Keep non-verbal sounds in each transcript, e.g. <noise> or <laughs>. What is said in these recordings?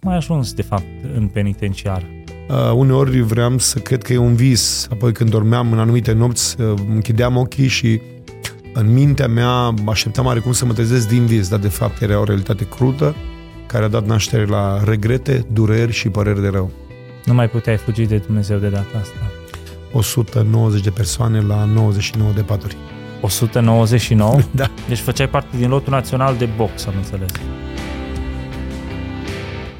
Cum ai ajuns, de fapt, în penitenciar? Uh, uneori vreau să cred că e un vis. Apoi când dormeam în anumite nopți, uh, închideam ochii și în mintea mea așteptam oarecum să mă trezesc din vis, dar de fapt era o realitate crută care a dat naștere la regrete, dureri și păreri de rău. Nu mai puteai fugi de Dumnezeu de data asta. 190 de persoane la 99 de paturi. 199? <laughs> da. Deci făceai parte din lotul național de box, am înțeles.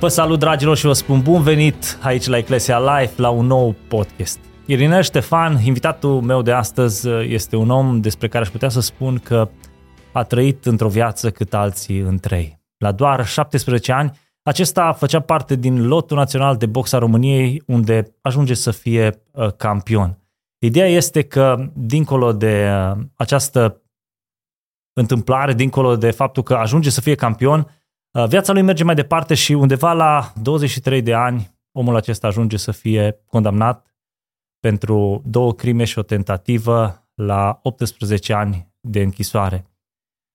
Vă salut, dragilor, și vă spun bun venit aici la Eclesia Live, la un nou podcast. Irinel Ștefan, invitatul meu de astăzi, este un om despre care aș putea să spun că a trăit într-o viață cât alții în trei. La doar 17 ani, acesta făcea parte din lotul național de box a României, unde ajunge să fie uh, campion. Ideea este că, dincolo de uh, această întâmplare, dincolo de faptul că ajunge să fie campion, uh, viața lui merge mai departe și undeva la 23 de ani, omul acesta ajunge să fie condamnat pentru două crime și o tentativă la 18 ani de închisoare.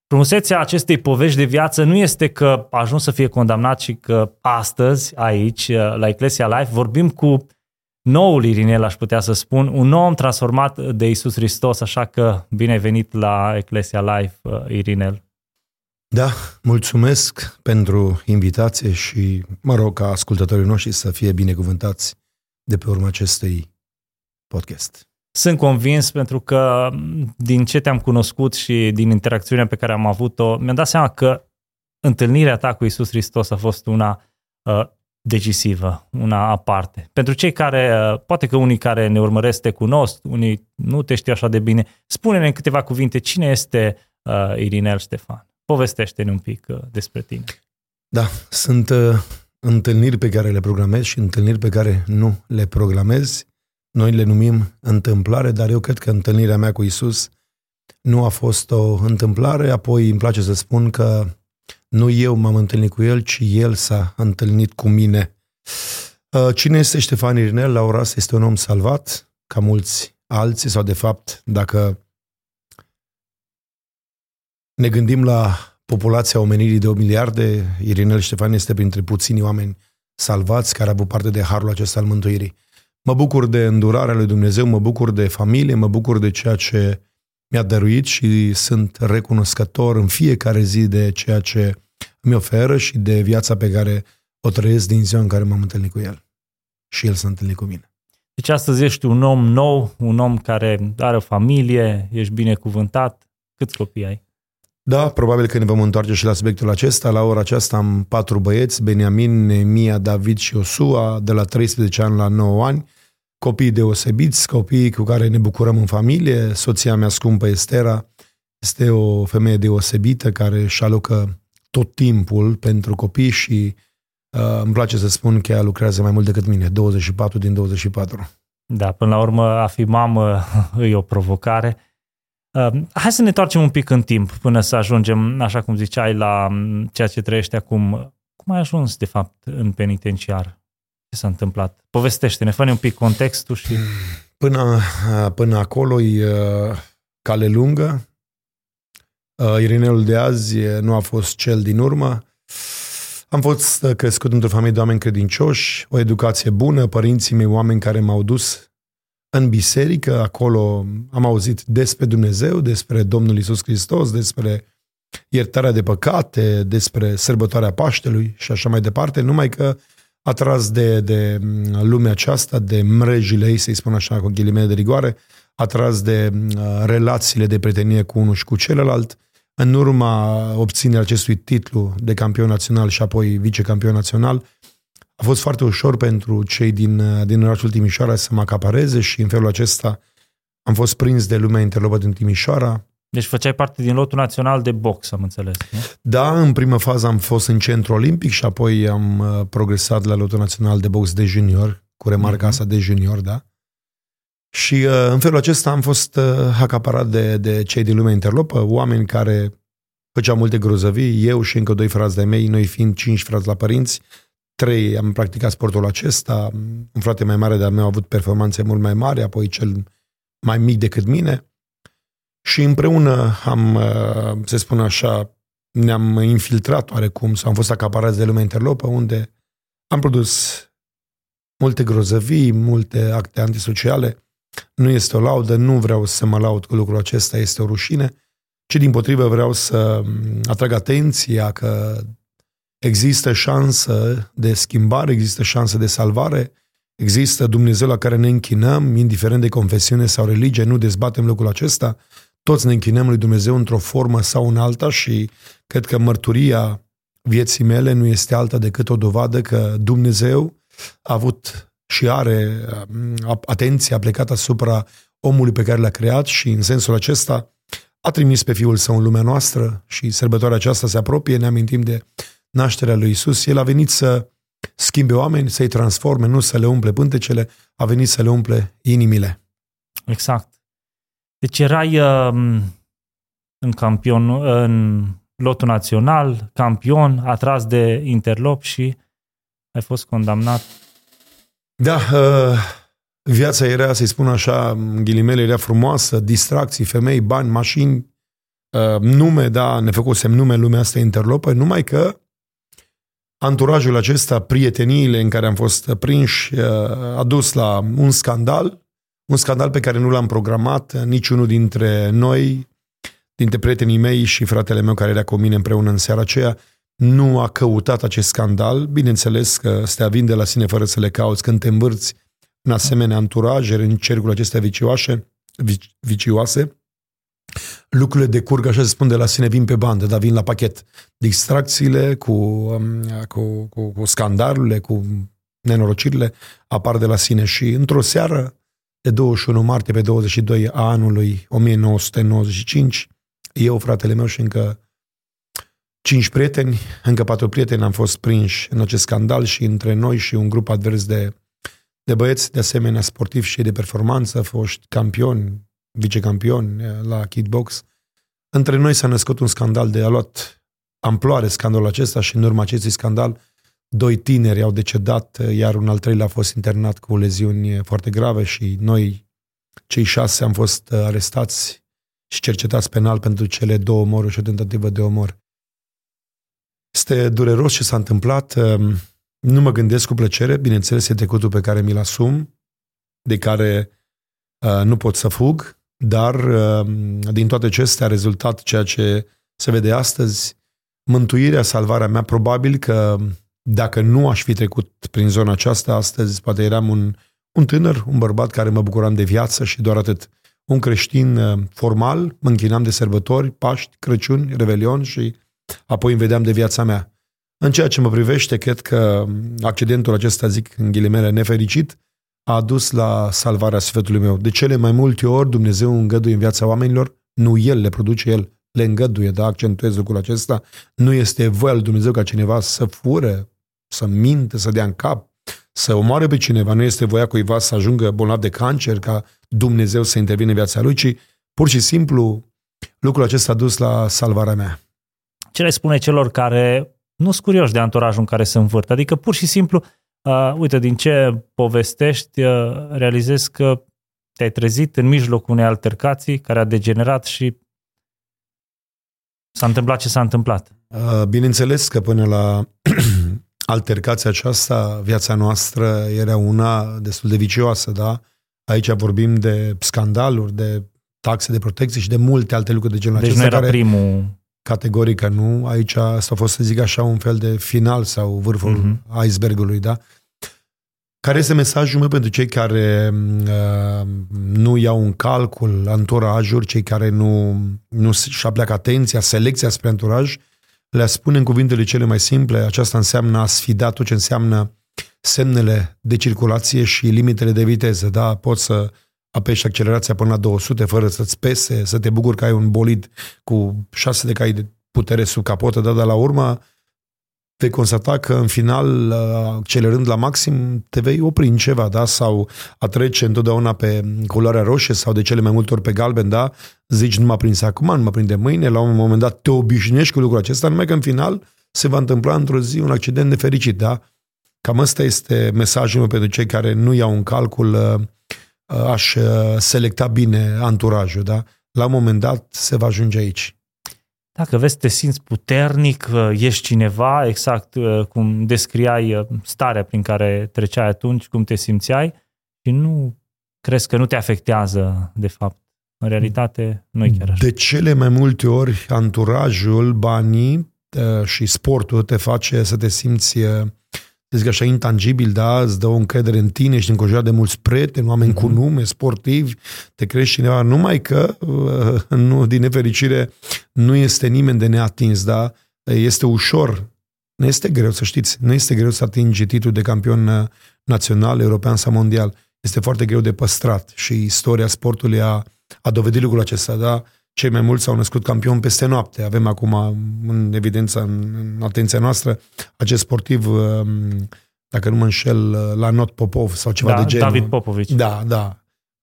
Frumusețea acestei povești de viață nu este că a ajuns să fie condamnat și că astăzi, aici, la Eclesia Life, vorbim cu noul Irinel, aș putea să spun, un om transformat de Isus Hristos, așa că bine ai venit la Eclesia Life, Irinel. Da, mulțumesc pentru invitație și mă rog ca ascultătorii noștri să fie binecuvântați de pe urma acestei podcast. Sunt convins pentru că din ce te-am cunoscut și din interacțiunea pe care am avut-o, mi-am dat seama că întâlnirea ta cu Isus Hristos a fost una uh, decisivă, una aparte. Pentru cei care, uh, poate că unii care ne urmăresc te cunosc, unii nu te știu așa de bine, spune-ne în câteva cuvinte cine este uh, Irinel Ștefan. Povestește-ne un pic uh, despre tine. Da, sunt uh, întâlniri pe care le programez și întâlniri pe care nu le programez noi le numim întâmplare, dar eu cred că întâlnirea mea cu Isus nu a fost o întâmplare, apoi îmi place să spun că nu eu m-am întâlnit cu El, ci El s-a întâlnit cu mine. Uh, cine este Ștefan Irinel? La ora asta este un om salvat, ca mulți alții, sau de fapt, dacă ne gândim la populația omenirii de o miliarde, Irinel Ștefan este printre puțini oameni salvați care au avut parte de harul acesta al mântuirii. Mă bucur de îndurarea lui Dumnezeu, mă bucur de familie, mă bucur de ceea ce mi-a dăruit și sunt recunoscător în fiecare zi de ceea ce mi oferă și de viața pe care o trăiesc din ziua în care m-am întâlnit cu El. Și El s-a întâlnit cu mine. Deci astăzi ești un om nou, un om care are o familie, ești binecuvântat. Câți copii ai? Da, probabil că ne vom întoarce și la subiectul acesta. La ora aceasta am patru băieți, Beniamin, Nemia, David și Osua, de la 13 ani la 9 ani copii deosebiți, copii cu care ne bucurăm în familie. Soția mea scumpă, Estera, este o femeie deosebită care își alocă tot timpul pentru copii și uh, îmi place să spun că ea lucrează mai mult decât mine, 24 din 24. Da, până la urmă a fi mamă <laughs> e o provocare. Uh, hai să ne întoarcem un pic în timp până să ajungem, așa cum ziceai, la mm, ceea ce trăiești acum. Cum ai ajuns, de fapt, în penitenciar? Ce s-a întâmplat? Povestește-ne, fă un pic contextul și... Până, până acolo e cale lungă. Irinelul de azi nu a fost cel din urmă. Am fost crescut într-o familie de oameni credincioși, o educație bună, părinții mei oameni care m-au dus în biserică, acolo am auzit despre Dumnezeu, despre Domnul Isus Hristos, despre iertarea de păcate, despre sărbătoarea Paștelui și așa mai departe, numai că atras de, de mm, lumea aceasta, de mrejile ei, să-i spun așa, cu ghilimele de rigoare, atras de mm, relațiile de prietenie cu unul și cu celălalt, în urma obținerea acestui titlu de campion național și apoi vicecampion național, a fost foarte ușor pentru cei din, din orașul Timișoara să mă acapareze și în felul acesta am fost prins de lumea interlopă din Timișoara, deci făceai parte din lotul național de box, am înțeles. Nu? Da, în prima fază am fost în centru olimpic și apoi am uh, progresat la lotul național de box de junior, cu remarca mm-hmm. asta de junior, da? Și uh, în felul acesta am fost uh, acaparat de, de cei din lumea interlopă, oameni care făceau multe grozăvii, eu și încă doi frați de mei, noi fiind cinci frați la părinți, trei am practicat sportul acesta, un frate mai mare de-al meu a avut performanțe mult mai mari, apoi cel mai mic decât mine, și împreună am, uh, să spun așa, ne-am infiltrat oarecum sau am fost acaparați de lumea interlopă, unde Am produs multe grozăvii, multe acte antisociale. Nu este o laudă, nu vreau să mă laud cu lucrul acesta, este o rușine, ci din potrivă vreau să atrag atenția că există șansă de schimbare, există șansă de salvare, există Dumnezeu la care ne închinăm, indiferent de confesiune sau religie, nu dezbatem lucrul acesta, toți ne închinăm lui Dumnezeu într-o formă sau în alta și cred că mărturia vieții mele nu este alta decât o dovadă că Dumnezeu a avut și are um, atenția plecată asupra omului pe care l-a creat și în sensul acesta a trimis pe Fiul Său în lumea noastră și sărbătoarea aceasta se apropie, ne amintim de nașterea lui Isus. El a venit să schimbe oameni, să-i transforme, nu să le umple pântecele, a venit să le umple inimile. Exact. Deci erai uh, în campion, în lotul național, campion, atras de interlop și ai fost condamnat. Da, uh, viața era, să-i spun așa, în ghilimele, era frumoasă, distracții, femei, bani, mașini, uh, nume, da, ne făcusem nume lumea asta interlopă, numai că anturajul acesta, prieteniile în care am fost prinși, uh, a dus la un scandal, un scandal pe care nu l-am programat, niciunul dintre noi, dintre prietenii mei și fratele meu care era cu mine împreună în seara aceea, nu a căutat acest scandal. Bineînțeles că stea vin de la sine fără să le cauți când te învârți în asemenea anturaje, în cercul acestea vicioase, vicioase. Lucrurile decurg, așa se spune, de la sine vin pe bandă, dar vin la pachet. Distracțiile cu, um, cu, cu, cu scandalurile, cu nenorocirile apar de la sine și într-o seară de 21 martie pe 22 a anului 1995, eu, fratele meu și încă cinci prieteni, încă patru prieteni am fost prinși în acest scandal și între noi și un grup advers de, de băieți, de asemenea sportivi și de performanță, foști campioni, vicecampioni eh, la kickbox. Între noi s-a născut un scandal de a luat amploare scandalul acesta și în urma acestui scandal doi tineri au decedat, eh, iar un al treilea a fost internat cu leziuni eh, foarte grave și noi, cei șase, am fost arestați și cercetați penal pentru cele două omoruri și o tentativă de omor. Este dureros ce s-a întâmplat. Ehm, nu mă gândesc cu plăcere, bineînțeles, e trecutul pe care mi-l asum, de care uh, nu pot să fug, dar uh, din toate acestea a rezultat ceea ce se vede astăzi, mântuirea, salvarea mea, probabil că dacă nu aș fi trecut prin zona aceasta astăzi, poate eram un, un tânăr, un bărbat care mă bucuram de viață și doar atât. Un creștin uh, formal, mă închinam de sărbători, Paști, Crăciun, Revelion și apoi îmi vedeam de viața mea. În ceea ce mă privește, cred că accidentul acesta, zic în ghilimele, nefericit, a adus la salvarea sufletului meu. De cele mai multe ori Dumnezeu îngăduie în viața oamenilor, nu El le produce, El le îngăduie, da, accentuez lucrul acesta. Nu este voia lui Dumnezeu ca cineva să fure, să minte, să dea în cap, să omoare pe cineva. Nu este voia cuiva să ajungă bolnav de cancer, ca Dumnezeu să intervine în viața lui, ci pur și simplu lucrul acesta a dus la salvarea mea ce le spune celor care nu sunt curioși de anturajul în care se învârt? Adică pur și simplu, uh, uite, din ce povestești, uh, realizezi că te-ai trezit în mijlocul unei altercații care a degenerat și s-a întâmplat ce s-a întâmplat. Uh, bineînțeles că până la <clears throat> altercația aceasta, viața noastră era una destul de vicioasă, da? Aici vorbim de scandaluri, de taxe de protecție și de multe alte lucruri de genul deci acesta. Deci nu era care... primul Categorică nu. Aici asta a fost, să zic așa, un fel de final sau vârful uh-huh. icebergului, da? Care este mesajul meu pentru cei care uh, nu iau în calcul anturajul, cei care nu, nu și apleacă atenția, selecția spre anturaj, le spune în cuvintele cele mai simple, aceasta înseamnă a sfida tot ce înseamnă semnele de circulație și limitele de viteză. Da? Poți să apeși accelerația până la 200 fără să-ți pese, să te bucuri că ai un bolid cu 6 de cai de putere sub capotă, dar de la urmă vei constata că în final, accelerând la maxim, te vei opri în ceva, da? Sau a trece întotdeauna pe culoarea roșie sau de cele mai multe ori pe galben, da? Zici, nu m-a prins acum, nu mă prinde mâine, la un moment dat te obișnuiești cu lucrul acesta, numai că în final se va întâmpla într-o zi un accident nefericit, da? Cam ăsta este mesajul meu pentru cei care nu iau în calcul uh, aș uh, selecta bine anturajul, da? La un moment dat se va ajunge aici. Dacă vezi, te simți puternic, uh, ești cineva, exact uh, cum descriai uh, starea prin care treceai atunci, cum te simțeai și nu crezi că nu te afectează, de fapt. În realitate, nu e chiar așa. De cele mai multe ori, anturajul, banii și sportul te face să te simți să zic așa, intangibil, da, îți dă o încredere în tine, și înconjurat de mulți prieteni, oameni mm-hmm. cu mhm. nume, sportivi, te crești cineva, numai că, nu, din nefericire, nu este nimeni de neatins, da, este ușor, nu este greu să știți, nu este greu să atingi titlul de campion uh, național, european sau mondial. Este foarte greu de păstrat și istoria sportului a, a dovedit lucrul acesta, da? Cei mai mulți s-au născut campion peste noapte. Avem acum în evidență, în, în atenția noastră, acest sportiv, um, dacă nu mă înșel, la Not Popov sau ceva da, de genul. David Popovici. Da, da.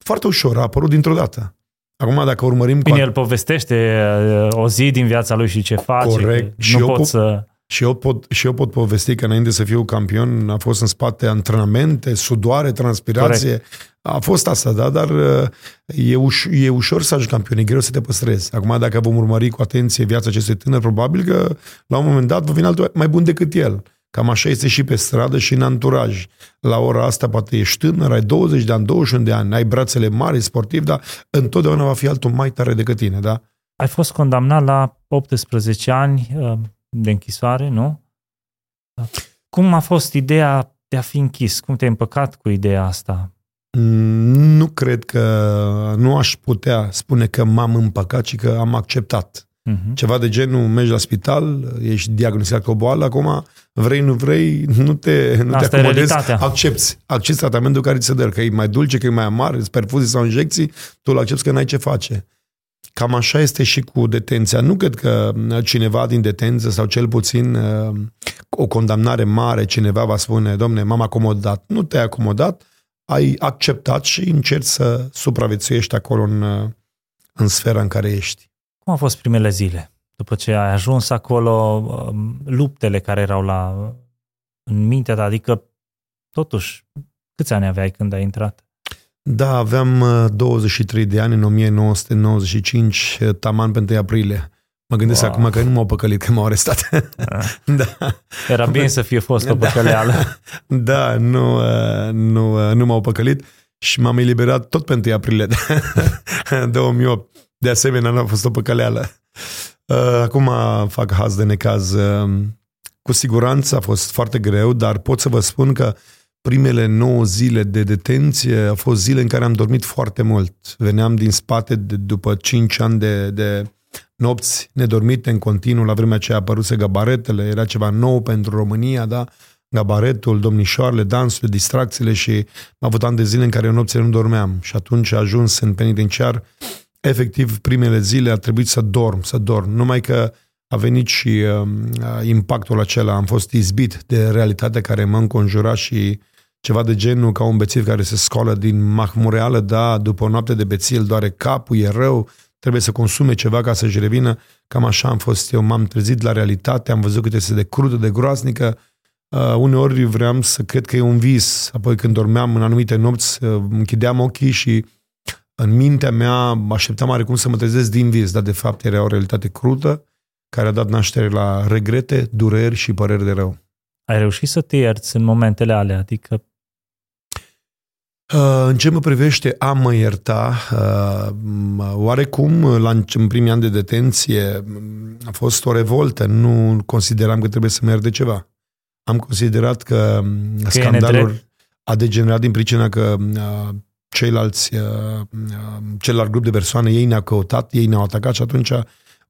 Foarte ușor, a apărut dintr-o dată. Acum, dacă urmărim... Bine, cu... el povestește uh, o zi din viața lui și ce face. Corect. Și nu pot po- să... Și eu, pot, și eu pot povesti că înainte să fiu campion a fost în spate antrenamente, sudoare, transpirație. Corect. A fost asta, da, dar uh, e, uș- e ușor să ajungi campion, e greu să te păstrezi. Acum, dacă vom urmări cu atenție viața acestui tânăr, probabil că la un moment dat va veni altul mai bun decât el. Cam așa este și pe stradă și în anturaj. La ora asta poate ești tânăr, ai 20 de ani, 21 de ani, ai brațele mari, sportiv, dar întotdeauna va fi altul mai tare decât tine, da? Ai fost condamnat la 18 ani uh, de închisoare, nu? Cum a fost ideea de a fi închis? Cum te-ai împăcat cu ideea asta? Mm, nu cred că nu aș putea spune că m-am împăcat, ci că am acceptat. Uh-huh. Ceva de genul, mergi la spital, ești diagnosticat cu o boală, acum vrei, nu vrei, nu te, nu te acomodezi, accepti, accepti tratamentul care ți se dă, că e mai dulce, că e mai amar, perfuzii sau injecții, tu îl accepti că n-ai ce face. Cam așa este și cu detenția. Nu cred că cineva din detenție sau cel puțin uh, o condamnare mare, cineva va spune, domne, m-am acomodat. Nu te-ai acomodat, ai acceptat și încerci să supraviețuiești acolo în, uh, în sfera în care ești. Cum au fost primele zile? După ce ai ajuns acolo, um, luptele care erau la, în mintea ta, adică totuși, câți ani aveai când ai intrat? Da, aveam 23 uh, de ani în 1995, uh, taman pe 1 aprilie. Mă gândesc wow. acum că nu m-au păcălit, că m-au arestat. <laughs> <laughs> da. Era bine să fie fost o da. păcăleală. <laughs> Da, nu, uh, nu, nu m-au păcălit și m-am eliberat tot pe 1 aprilie 2008. De asemenea, nu a fost o păcăleală. Acum fac haz de necaz. Cu siguranță a fost foarte greu, dar pot să vă spun că primele 9 zile de detenție au fost zile în care am dormit foarte mult. Veneam din spate de, după 5 ani de, de nopți nedormite în continuu. La vremea aceea apăruse gabaretele, era ceva nou pentru România, da? Gabaretul, domnișoarele, dansurile, distracțiile și am avut ani de zile în care eu nopțile nu dormeam. Și atunci a ajuns în penitenciar, efectiv primele zile a trebuit să dorm, să dorm. Numai că a venit și uh, impactul acela, am fost izbit de realitatea care mă înconjura și ceva de genul ca un bețiv care se scoală din mahmureală, da, după o noapte de bețiv doare capul, e rău, trebuie să consume ceva ca să-și revină. Cam așa am fost eu, m-am trezit la realitate, am văzut cât este de crudă, de groaznică. Uh, uneori vreau să cred că e un vis, apoi când dormeam în anumite nopți, uh, închideam ochii și în mintea mea așteptam cum să mă trezesc din vis, dar de fapt era o realitate crudă care a dat naștere la regrete, dureri și păreri de rău. Ai reușit să te ierți în momentele alea, adică Uh, în ce mă privește, am mă ierta. Uh, oarecum, la, în primii ani de detenție, a fost o revoltă. Nu consideram că trebuie să mă iert de ceva. Am considerat că, că scandalul a degenerat din pricina că uh, ceilalți, celălalt grup de persoane, ei ne-au căutat, ei ne-au atacat și atunci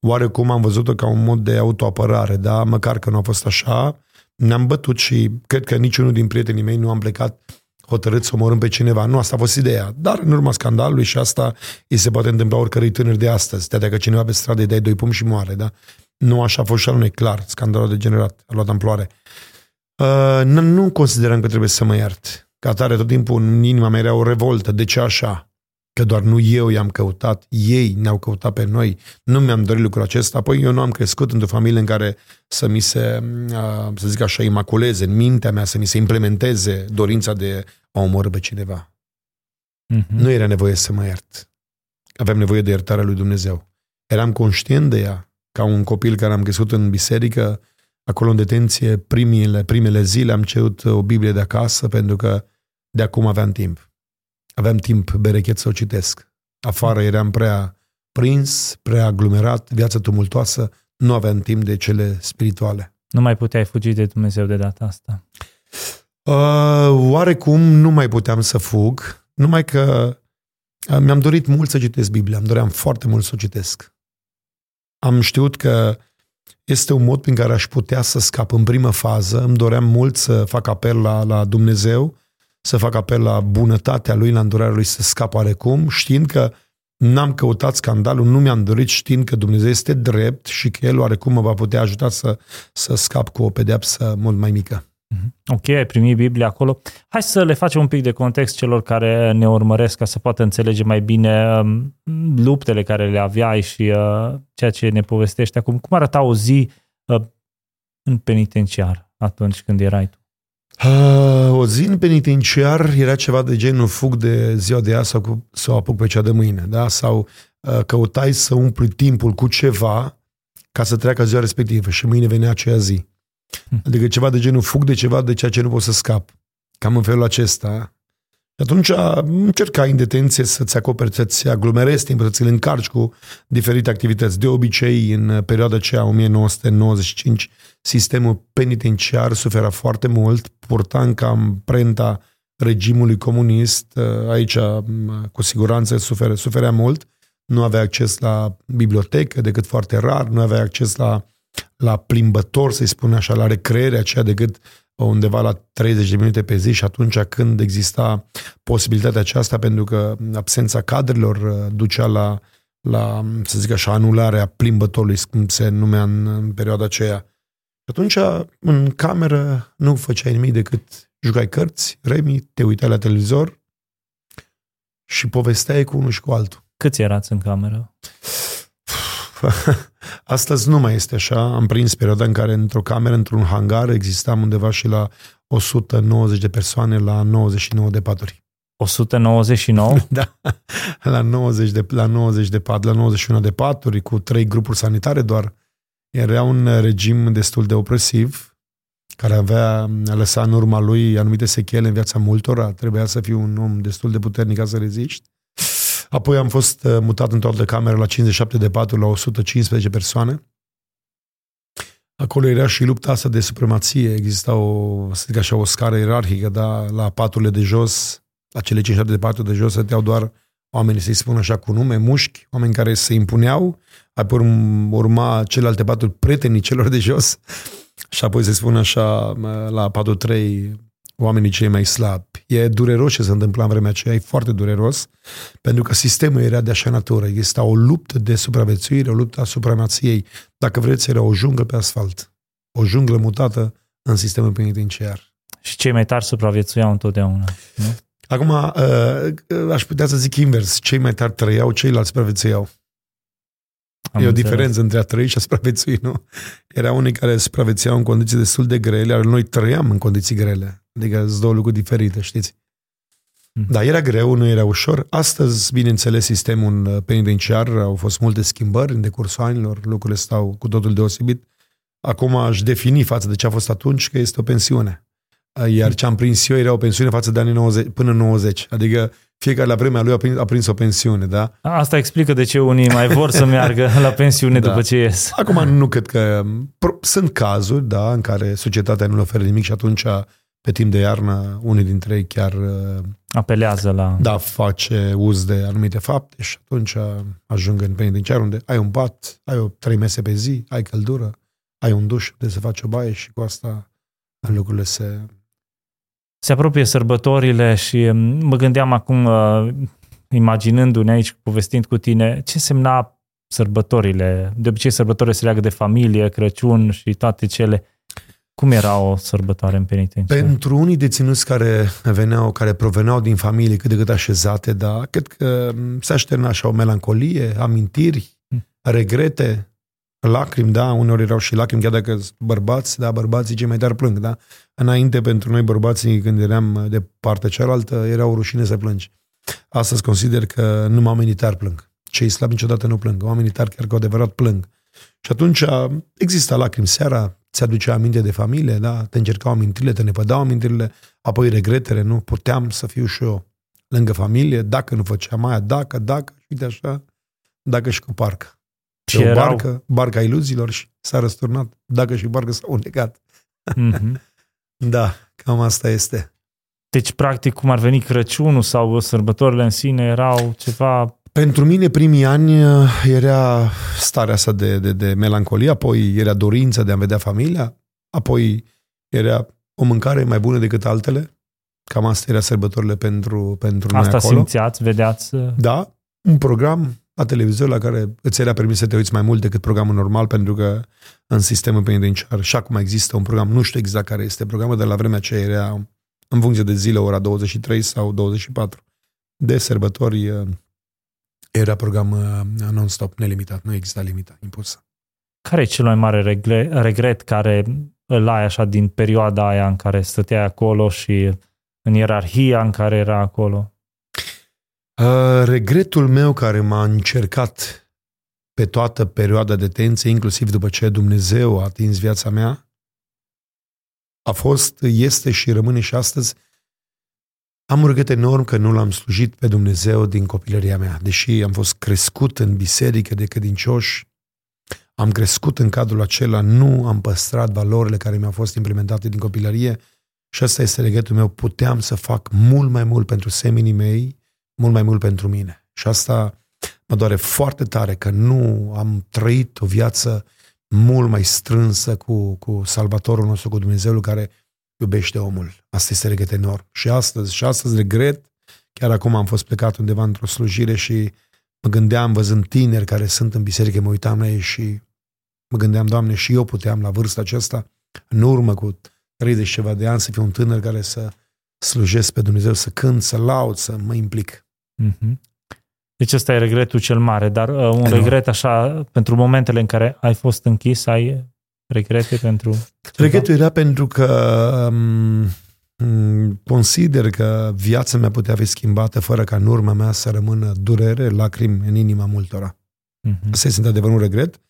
oarecum am văzut-o ca un mod de autoapărare, da? Măcar că nu a fost așa, ne-am bătut și cred că niciunul din prietenii mei nu am plecat hotărât să omorâm pe cineva. Nu, asta a fost ideea. Dar în urma scandalului și asta îi se poate întâmpla oricărui tânăr de astăzi. Te că cineva pe stradă îi dai doi pumni și moare, da? Nu așa a fost și al unui clar. Scandalul a degenerat, a luat amploare. Uh, nu considerăm că trebuie să mă iert. Ca tare, tot timpul în inima mea era o revoltă. De ce așa? Că doar nu eu i-am căutat, ei ne-au căutat pe noi. Nu mi-am dorit lucrul acesta. Apoi eu nu am crescut într-o familie în care să mi se, uh, să zic așa, imaculeze în mintea mea, să mi se implementeze dorința de a omorâ pe cineva. Mm-hmm. Nu era nevoie să mă iert. Aveam nevoie de iertarea lui Dumnezeu. Eram conștient de ea. ca un copil care am crescut în biserică, acolo în detenție, primele, primele zile am cerut o Biblie de acasă pentru că de acum aveam timp. Aveam timp berechet să o citesc. Afară eram prea prins, prea aglomerat, viața tumultoasă, nu aveam timp de cele spirituale. Nu mai puteai fugi de Dumnezeu de data asta. Uh, oarecum nu mai puteam să fug, numai că uh, mi-am dorit mult să citesc Biblia, îmi doream foarte mult să o citesc. Am știut că este un mod prin care aș putea să scap în primă fază, îmi doream mult să fac apel la, la Dumnezeu, să fac apel la bunătatea Lui, la îndurarea Lui să scap oarecum, știind că n-am căutat scandalul, nu mi-am dorit știind că Dumnezeu este drept și că El oarecum mă va putea ajuta să, să scap cu o pedeapsă mult mai mică. Mhm. Ok, ai primit Biblia acolo. Hai să le facem un pic de context celor care ne urmăresc ca să poată înțelege mai bine um, luptele care le aveai și uh, ceea ce ne povestești acum. Cum arăta o zi uh, în penitenciar atunci când erai tu? Uh, o zi în penitenciar era ceva de genul fug de ziua de azi sau, sau apuc pe cea de mâine, da? Sau uh, căutai să umpli timpul cu ceva ca să treacă ziua respectivă și mâine venea aceea zi. Adică ceva de genul fug de ceva de ceea ce nu pot să scap. Cam în felul acesta. Și atunci încercai în detenție să-ți acoperi, să-ți aglomerezi timpul, să-ți încarci cu diferite activități. De obicei, în perioada aceea, 1995, sistemul penitenciar suferă foarte mult, purta încă amprenta regimului comunist, aici cu siguranță suferă, suferea mult, nu avea acces la bibliotecă decât foarte rar, nu avea acces la la plimbător, să-i spun așa, la recreere aceea decât undeva la 30 de minute pe zi și atunci când exista posibilitatea aceasta, pentru că absența cadrelor uh, ducea la, la să zic așa, anularea plimbătorului, cum se numea în, în perioada aceea. Și atunci, în cameră, nu făceai nimic decât jucai cărți, remi, te uitai la televizor și povesteai cu unul și cu altul. Câți erați în cameră? <laughs> Astăzi nu mai este așa. Am prins perioada în care într-o cameră, într-un hangar, existam undeva și la 190 de persoane la 99 de paturi. 199? <laughs> da, la 90 de, la 90 de paturi, la 91 de paturi, cu trei grupuri sanitare doar. Era un regim destul de opresiv, care avea, a lăsat în urma lui anumite sechele în viața multora. Trebuia să fii un om destul de puternic ca să reziști. Apoi am fost uh, mutat într-o altă cameră la 57 de paturi la 115 persoane. Acolo era și lupta asta de supremație. Exista o, să zic așa, o scară ierarhică, da? la paturile de jos, la cele 57 de paturi de jos, stăteau doar oameni, să-i spun așa, cu nume, mușchi, oameni care se impuneau, apoi urma celelalte paturi prietenii celor de jos <laughs> și apoi se spune așa, la patul 3, oamenii cei mai slabi. E dureros ce se întâmpla în vremea aceea, e foarte dureros, pentru că sistemul era de așa natură. Exista o luptă de supraviețuire, o luptă asupra nației. Dacă vreți, era o junglă pe asfalt. O junglă mutată în sistemul penitenciar. Și cei mai tari supraviețuiau întotdeauna. Nu? Acum, uh, uh, aș putea să zic invers. Cei mai tari trăiau, ceilalți supraviețuiau. Am e o diferență între a trăi și a supraviețui, nu? Era unii care supraviețuiau în condiții destul de grele, iar noi trăiam în condiții grele. Adică sunt două lucruri diferite, știți? Mm. Da, era greu, nu era ușor. Astăzi, bineînțeles, sistemul uh, penitenciar, au fost multe schimbări în decursul anilor, lucrurile stau cu totul deosebit. Acum aș defini față de ce a fost atunci că este o pensiune. Uh, iar ce am prins eu era o pensiune față de anii 90, până 90. Adică fiecare la vremea lui a prins, a prins o pensiune, da? Asta explică de ce unii mai vor să meargă la pensiune <laughs> da. după ce ies. Acum nu cred că... Sunt cazuri, da, în care societatea nu le oferă nimic și atunci pe timp de iarnă unii dintre ei chiar... Uh, Apelează la... Da, face uz de anumite fapte și atunci ajung în penitenciar unde ai un pat, ai o trei mese pe zi, ai căldură, ai un duș de să faci o baie și cu asta lucrurile se se apropie sărbătorile și mm, mă gândeam acum, uh, imaginându-ne aici, povestind cu tine, ce semna sărbătorile? De obicei sărbătorile se leagă de familie, Crăciun și toate cele. Cum era o sărbătoare în penitenciar? Pentru unii deținuți care veneau, care proveneau din familii cât de cât așezate, da, cred că mm, se așterna așa o melancolie, amintiri, hmm. regrete, lacrimi, da, uneori erau și lacrimi, chiar dacă bărbați, da, bărbații cei mai tari plâng, da. Înainte, pentru noi bărbații, când eram de partea cealaltă, era o rușine să plângi. Astăzi consider că numai oamenii tari plâng. Cei slabi niciodată nu plâng. Oamenii tari chiar cu adevărat plâng. Și atunci exista lacrimi seara, ți aducea aminte de familie, da? te încercau amintirile, te nepădau amintirile, apoi regretele, nu puteam să fiu și eu lângă familie, dacă nu făceam aia, dacă, dacă, uite așa, dacă și cu parcă. Și o erau... barcă, barca iluziilor și s-a răsturnat, dacă și barca s-a unecat. Mm-hmm. <laughs> da, cam asta este. Deci, practic, cum ar veni Crăciunul sau sărbătorile în sine erau ceva... Pentru mine, primii ani uh, era starea asta de, de, de melancolie, apoi era dorința de a vedea familia, apoi era o mâncare mai bună decât altele. Cam asta era sărbătorile pentru, pentru asta noi acolo. simțeați, vedeați? Uh? Da, un program la televizor la care îți era permis să te uiți mai mult decât programul normal, pentru că în sistemul penitenciar și acum există un program, nu știu exact care este programul, dar la vremea aceea era în funcție de zile, ora 23 sau 24. De sărbători uh, era program uh, non-stop, nelimitat, nu exista limita impusă. Care e cel mai mare regret care îl ai așa din perioada aia în care stăteai acolo și în ierarhia în care era acolo? Uh, regretul meu care m-a încercat pe toată perioada de tenție, inclusiv după ce Dumnezeu a atins viața mea, a fost, este și rămâne și astăzi. Am un regret enorm că nu l-am slujit pe Dumnezeu din copilăria mea. Deși am fost crescut în biserică de credincioși, am crescut în cadrul acela, nu am păstrat valorile care mi-au fost implementate din copilărie și asta este regretul meu. Puteam să fac mult mai mult pentru seminii mei, mult mai mult pentru mine. Și asta mă doare foarte tare că nu am trăit o viață mult mai strânsă cu, cu Salvatorul nostru, cu Dumnezeul care iubește omul. Asta este regret enorm. Și astăzi, și astăzi regret, chiar acum am fost plecat undeva într-o slujire și mă gândeam, văzând tineri care sunt în biserică, mă uitam la ei și mă gândeam, Doamne, și eu puteam la vârsta aceasta, în urmă cu 30 ceva de ani, să fiu un tânăr care să slujesc pe Dumnezeu, să cânt, să laud, să mă implic. Mm-hmm. Deci ăsta e regretul cel mare, dar uh, un Enorm. regret așa, pentru momentele în care ai fost închis, ai regrete pentru... Regretul era pentru că um, consider că viața mea putea fi schimbată fără ca în urma mea să rămână durere, lacrimi în inima multora. Uh-huh. Asta este într-adevăr un regret,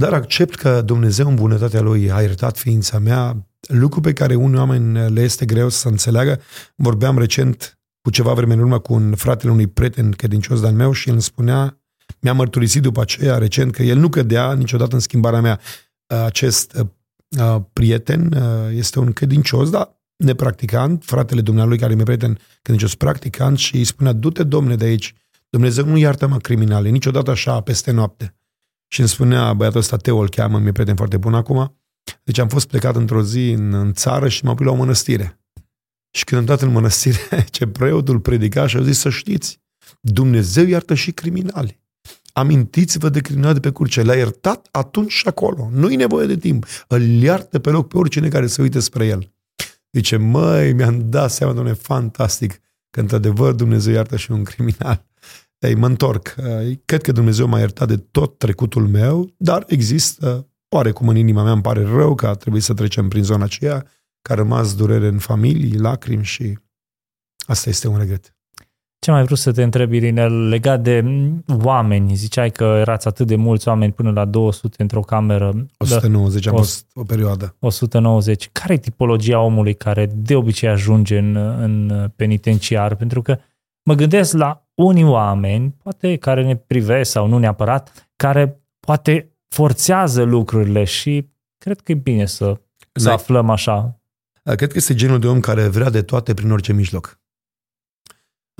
dar accept că Dumnezeu în bunătatea Lui a iertat ființa mea, lucru pe care unui oameni le este greu să înțeleagă. Vorbeam recent cu ceva vreme în urmă cu un fratele unui prieten credincios de-al meu și el îmi spunea, mi-a mărturisit după aceea recent că el nu cădea niciodată în schimbarea mea. Acest uh, prieten uh, este un credincios, dar nepracticant, fratele dumnealui care mi-e prieten credincios practicant și îi spunea, du-te domne de aici, Dumnezeu nu iartă mă criminale, niciodată așa peste noapte. Și îmi spunea, băiatul ăsta Teo îl cheamă, mi-e prieten foarte bun acum, deci am fost plecat într-o zi în, în țară și m-am pus la o mănăstire. Și când am dat în mănăstire, <laughs> ce preotul predica și a zis să știți, Dumnezeu iartă și criminali. Amintiți-vă de criminali de pe curce. L-a iertat atunci și acolo. Nu-i nevoie de timp. Îl iartă pe loc pe oricine care se uite spre el. Zice, măi, mi-am dat seama, domnule, fantastic, că într-adevăr Dumnezeu iartă și un criminal. Ei, mă întorc. Cred că Dumnezeu m-a iertat de tot trecutul meu, dar există, oarecum în inima mea îmi pare rău că a trebuit să trecem prin zona aceea, că a rămas durere în familii, lacrimi și asta este un regret. Ce mai vrut să te întreb, Irinel, legat de oameni? Ziceai că erați atât de mulți oameni până la 200 într-o cameră. 190 a fost o perioadă. 190. Care e tipologia omului care de obicei ajunge în, în penitenciar? Pentru că mă gândesc la unii oameni, poate care ne privesc sau nu neapărat, care poate forțează lucrurile și cred că e bine să, să aflăm așa Cred că este genul de om care vrea de toate prin orice mijloc.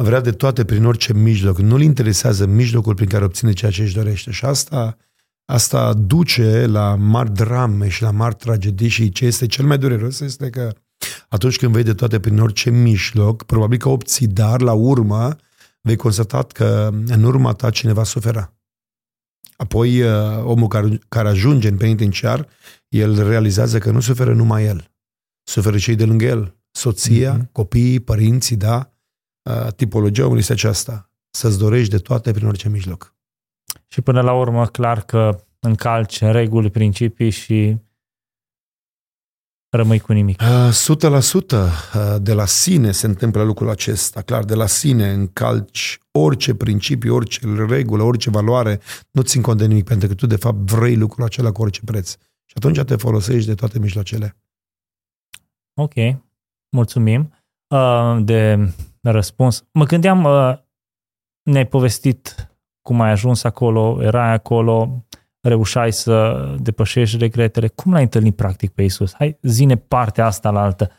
Vrea de toate prin orice mijloc. Nu-l interesează mijlocul prin care obține ceea ce își dorește. Și asta, asta duce la mari drame și la mari tragedii și ce este cel mai dureros este că atunci când vei de toate prin orice mijloc, probabil că obții, dar la urmă vei constata că în urma ta cineva sufera. Apoi omul care, care ajunge în penitenciar, el realizează că nu suferă numai el, suferă cei de lângă el, soția, mm-hmm. copiii, părinții, da? Tipologia omului este aceasta, să-ți dorești de toate prin orice mijloc. Și până la urmă, clar că încalci reguli, principii și rămâi cu nimic. 100% uh, de la sine se întâmplă lucrul acesta, clar, de la sine încalci orice principiu, orice regulă, orice valoare, nu țin cont de nimic, pentru că tu de fapt vrei lucrul acela cu orice preț. Și atunci te folosești de toate mijloacele. Ok, mulțumim uh, de răspuns. Mă gândeam, uh, ne-ai povestit cum ai ajuns acolo, erai acolo, reușai să depășești regretele. Cum l-ai întâlnit practic pe Isus? Hai, zine partea asta la altă.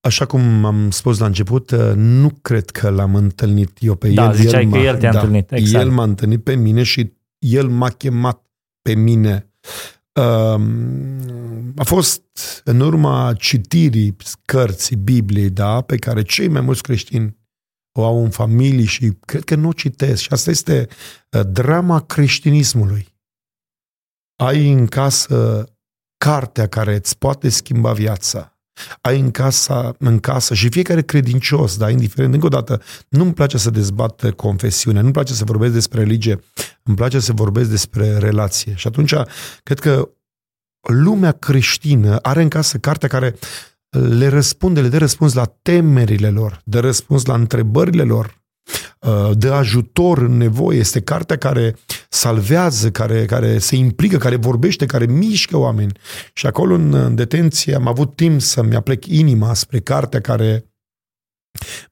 Așa cum am spus la început, uh, nu cred că l-am întâlnit eu pe da, el. ziceai el că el te-a da, întâlnit. Exact. El m-a întâlnit pe mine și el m-a chemat pe mine. Um, a fost în urma citirii cărții Bibliei, da, pe care cei mai mulți creștini o au în familie și cred că nu o citesc. Și asta este uh, drama creștinismului. Ai în casă cartea care îți poate schimba viața. Ai în casa, în casă și fiecare credincios, da, indiferent, încă o dată, nu-mi place să dezbat confesiunea, nu-mi place să vorbesc despre religie, îmi place să vorbesc despre relație. Și atunci, cred că lumea creștină are în casă cartea care le răspunde, le dă răspuns la temerile lor, dă răspuns la întrebările lor, uh, dă ajutor în nevoie. Este cartea care salvează, care, care se implică, care vorbește, care mișcă oameni. Și acolo în detenție am avut timp să-mi aplec inima spre cartea care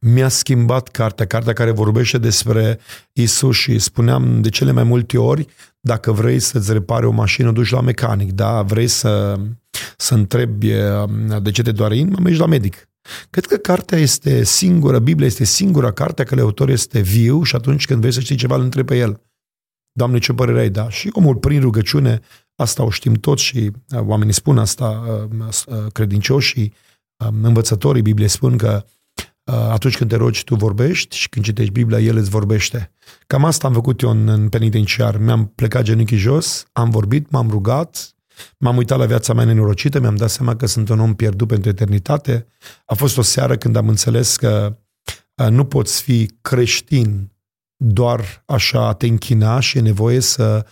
mi-a schimbat cartea, cartea care vorbește despre Isus și spuneam de cele mai multe ori, dacă vrei să-ți repare o mașină, duci la mecanic, da? Vrei să, să întrebi um, de ce te doare inima, mergi la medic. Cred că cartea este singura, Biblia este singura carte că autor este viu și atunci când vrei să știi ceva, îl întrebi pe el. Doamne, ce părere ai? Da. Și omul, prin rugăciune, asta o știm toți și uh, oamenii spun asta, uh, uh, credincioșii, um, învățătorii Bibliei spun că atunci când te rogi, tu vorbești și când citești Biblia, El îți vorbește. Cam asta am făcut eu în, în penitenciar. Mi-am plecat genunchii jos, am vorbit, m-am rugat, m-am uitat la viața mea nenorocită, mi-am dat seama că sunt un om pierdut pentru eternitate. A fost o seară când am înțeles că nu poți fi creștin doar așa a te închina și e nevoie să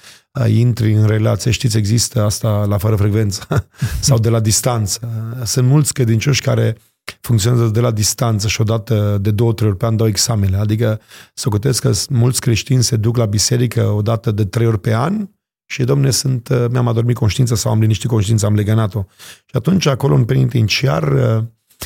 intri în relație. Știți, există asta la fără frecvență <laughs> sau de la distanță. Sunt mulți credincioși care funcționează de la distanță și odată de două, trei ori pe an dau examene. Adică să cotesc că mulți creștini se duc la biserică odată de trei ori pe an și, domne, sunt, mi-am adormit conștiința sau am liniștit conștiința, am legănat-o. Și atunci, acolo, în penitenciar,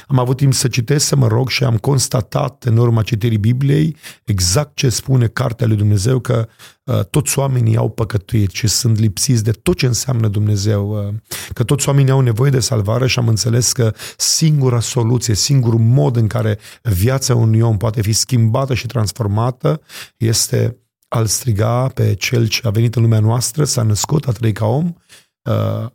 am avut timp să citesc, să mă rog și am constatat în urma citirii Bibliei exact ce spune Cartea lui Dumnezeu, că uh, toți oamenii au păcătuit și sunt lipsiți de tot ce înseamnă Dumnezeu, uh, că toți oamenii au nevoie de salvare și am înțeles că singura soluție, singurul mod în care viața unui om poate fi schimbată și transformată este al striga pe Cel ce a venit în lumea noastră, s-a născut, a trăit ca om, uh,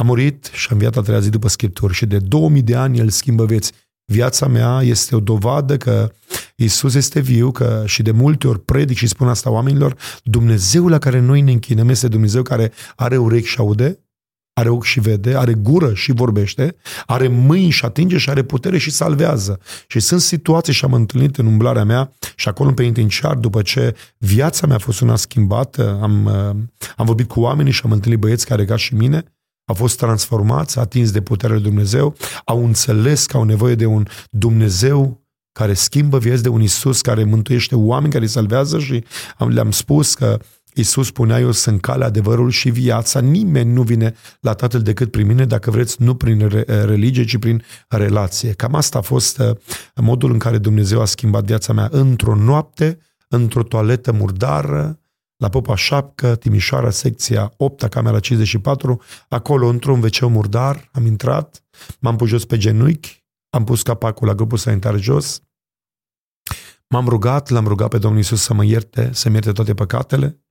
a murit și a înviat a treia zi după Scripturi și de 2000 de ani El schimbă vieți. Viața mea este o dovadă că Isus este viu, că și de multe ori predic și spun asta oamenilor, Dumnezeu la care noi ne închinăm este Dumnezeu care are urechi și aude, are ochi și vede, are gură și vorbește, are mâini și atinge și are putere și salvează. Și sunt situații și am întâlnit în umblarea mea și acolo în penitenciar, după ce viața mea a fost una schimbată, am, am vorbit cu oamenii și am întâlnit băieți care ca și mine, au fost transformați, atins de puterea lui Dumnezeu, au înțeles că au nevoie de un Dumnezeu care schimbă vieți, de un Isus care mântuiește oameni, care îi salvează și le-am spus că Isus spunea, eu sunt calea, adevărul și viața. Nimeni nu vine la Tatăl decât prin mine, dacă vreți, nu prin religie, ci prin relație. Cam asta a fost uh, modul în care Dumnezeu a schimbat viața mea într-o noapte, într-o toaletă murdară, la Popa Șapcă, Timișoara, secția 8, camera 54, acolo într-un wc murdar, am intrat, m-am pus jos pe genunchi, am pus capacul la grupul sanitar jos, m-am rugat, l-am rugat pe Domnul Isus să mă ierte, să-mi ierte toate păcatele.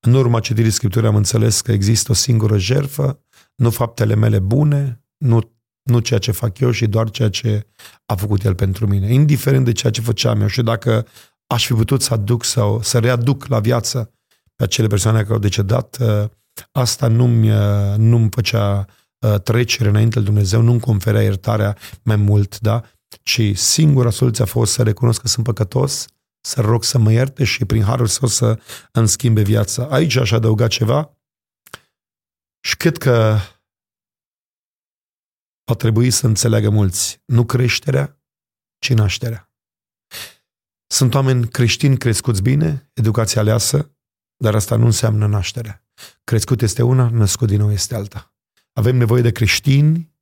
În urma citirii Scripturii am înțeles că există o singură jerfă, nu faptele mele bune, nu, nu ceea ce fac eu și doar ceea ce a făcut El pentru mine. Indiferent de ceea ce făceam eu și dacă aș fi putut să aduc sau să readuc la viață pe acele persoane care au decedat, uh, asta nu-mi, uh, nu-mi făcea uh, trecere înainte de Dumnezeu, nu-mi conferea iertarea mai mult, da? ci singura soluție a fost să recunosc că sunt păcătos, să rog să mă ierte și prin harul său să îmi schimbe viața. Aici aș adăuga ceva și cred că va trebui să înțeleagă mulți. Nu creșterea, ci nașterea. Sunt oameni creștini crescuți bine, educația aleasă, dar asta nu înseamnă nașterea. Crescut este una, născut din nou este alta. Avem nevoie de creștini,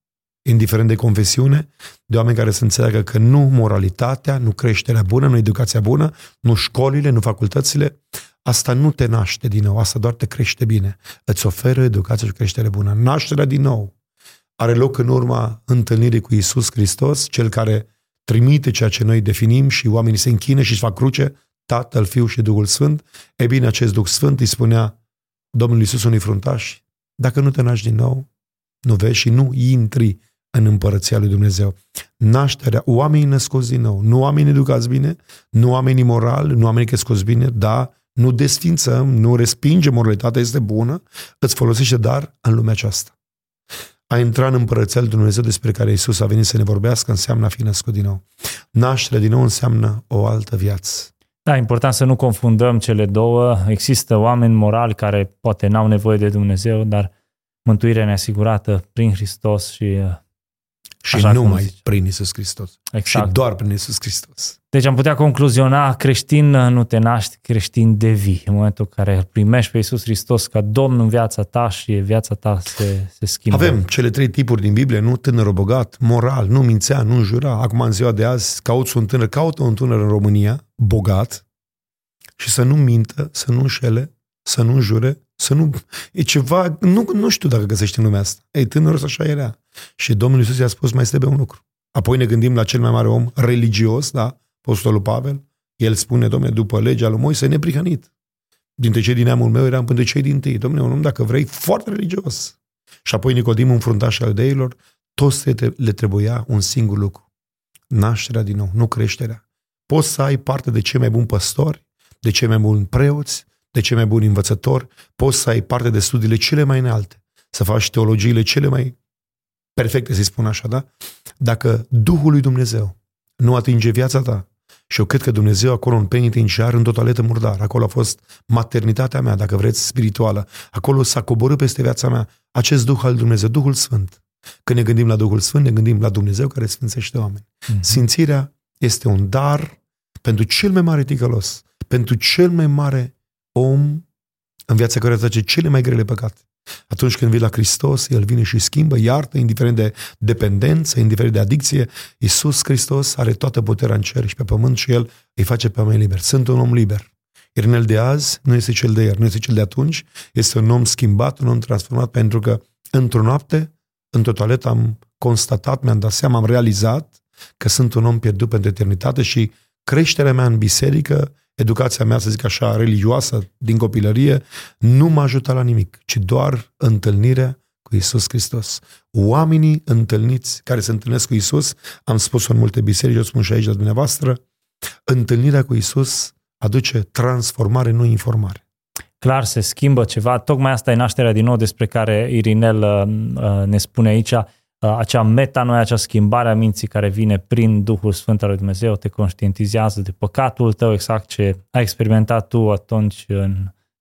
indiferent de confesiune, de oameni care să înțeleagă că nu moralitatea, nu creșterea bună, nu educația bună, nu școlile, nu facultățile, asta nu te naște din nou, asta doar te crește bine. Îți oferă educație și creștere bună. Nașterea din nou are loc în urma întâlnirii cu Isus Hristos, cel care trimite ceea ce noi definim și oamenii se închină și își fac cruce, Tatăl, Fiul și Duhul Sfânt. E bine, acest Duh Sfânt îi spunea Domnul Iisus unui fruntaș, dacă nu te naști din nou, nu vezi și nu intri în împărăția lui Dumnezeu. Nașterea, oamenii născuți din nou, nu oamenii educați bine, nu oamenii morali, nu oamenii crescuți bine, da, nu desfințăm, nu respingem moralitatea, este bună, îți folosește dar în lumea aceasta. A intra în împărăția lui Dumnezeu despre care Isus a venit să ne vorbească înseamnă a fi născut din nou. Nașterea din nou înseamnă o altă viață. Da, important să nu confundăm cele două. Există oameni morali care poate n-au nevoie de Dumnezeu, dar mântuirea neasigurată prin Hristos și uh, și Așa numai prin Isus Hristos. Exact. Și doar prin Isus Hristos. Deci am putea concluziona, creștin nu te naști, creștin devii. În momentul în care îl primești pe Isus Hristos ca Domn în viața ta și viața ta se, se schimbă. Avem cele trei tipuri din Biblie, nu tânăr bogat, moral, nu mințea, nu jura. Acum în ziua de azi cauți un tânăr, caută un tânăr în România, bogat, și să nu mintă, să nu înșele, să nu jure, să nu... E ceva... Nu, nu știu dacă găsești în lumea asta. Ei, tânărul așa era. Și Domnul Iisus i-a spus, mai trebuie un lucru. Apoi ne gândim la cel mai mare om religios, da? Apostolul Pavel. El spune, domne, după legea lui Moise, neprihănit. Dintre cei din neamul meu eram până cei din tâi. Domne, un om, dacă vrei, foarte religios. Și apoi Nicodim, un fruntaș al deilor, toți le trebuia un singur lucru. Nașterea din nou, nu creșterea. Poți să ai parte de cei mai buni păstori, de cei mai buni preoți, de cei mai buni învățători, poți să ai parte de studiile cele mai înalte, să faci teologiile cele mai perfecte, să spun așa, da? Dacă Duhul lui Dumnezeu nu atinge viața ta, și eu cred că Dumnezeu acolo în penitenciar, în totaletă murdar, acolo a fost maternitatea mea, dacă vreți, spirituală, acolo s-a coborât peste viața mea acest Duh al Dumnezeu, Duhul Sfânt. Când ne gândim la Duhul Sfânt, ne gândim la Dumnezeu care sfințește oameni. Mm-hmm. Sfințirea este un dar pentru cel mai mare ticălos, pentru cel mai mare om în viața care face cele mai grele păcate. Atunci când vii la Hristos, El vine și schimbă, iartă, indiferent de dependență, indiferent de adicție. Iisus Hristos are toată puterea în cer și pe pământ și El îi face pe oameni liberi. Sunt un om liber. Irinel de azi nu este cel de ieri, nu este cel de atunci, este un om schimbat, un om transformat, pentru că într-o noapte, într-o toaletă, am constatat, mi-am dat seama, am realizat că sunt un om pierdut pentru eternitate și creșterea mea în biserică educația mea, să zic așa, religioasă din copilărie, nu m-a ajutat la nimic, ci doar întâlnirea cu Isus Hristos. Oamenii întâlniți, care se întâlnesc cu Isus, am spus-o în multe biserici, o spun și aici la dumneavoastră, întâlnirea cu Isus aduce transformare, nu informare. Clar, se schimbă ceva. Tocmai asta e nașterea din nou despre care Irinel uh, uh ne spune aici Uh, acea metanoia, acea schimbare a minții care vine prin Duhul Sfânt al lui Dumnezeu, te conștientizează de păcatul tău, exact ce ai experimentat tu atunci în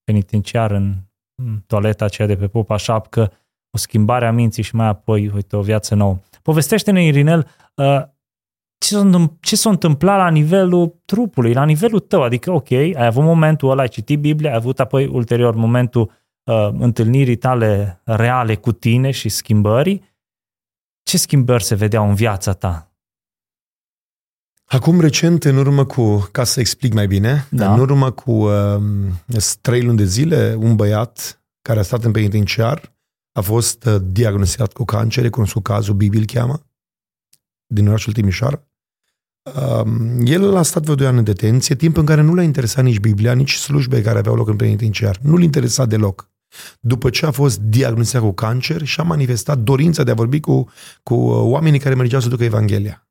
penitenciar, în toaleta aceea de pe popa șapcă, o schimbare a minții și mai apoi, uite, o viață nouă. Povestește-ne, Irinel, uh, ce s-a, ce s-a întâmplat la nivelul trupului, la nivelul tău, adică, ok, ai avut momentul ăla, ai citit Biblia, ai avut apoi ulterior momentul uh, întâlnirii tale reale cu tine și schimbării, ce schimbări se vedeau în viața ta? Acum recent, în urmă cu, ca să explic mai bine, da. în urmă cu uh, trei luni de zile, un băiat care a stat în penitenciar a fost uh, diagnosticat cu cancer, recunoscut cazul, Bibil cheamă, din orașul Timișoara. Uh, el a stat vreo doi ani în detenție, timp în care nu l-a interesat nici Biblia, nici slujbe care aveau loc în penitenciar. Nu l interesa deloc după ce a fost diagnosticat cu cancer și a manifestat dorința de a vorbi cu, cu oamenii care mergeau să ducă Evanghelia.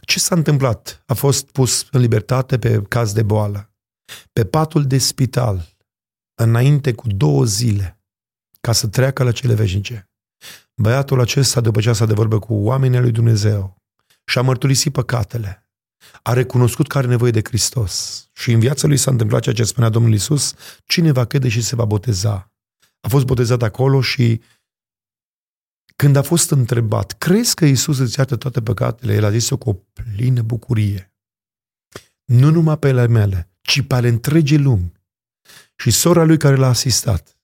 Ce s-a întâmplat? A fost pus în libertate pe caz de boală, pe patul de spital, înainte cu două zile, ca să treacă la cele veșnice. Băiatul acesta, după ce a stat de vorbă cu oamenii lui Dumnezeu și a mărturisit păcatele, a recunoscut că are nevoie de Hristos și în viața lui s-a întâmplat ceea ce spunea Domnul Isus, cine va crede și se va boteza. A fost botezat acolo și Când a fost întrebat, crezi că Isus îți iartă toate păcatele? El a zis-o cu o plină bucurie. Nu numai pe ale mele, ci pe ale întregii lumi. Și sora lui care l-a asistat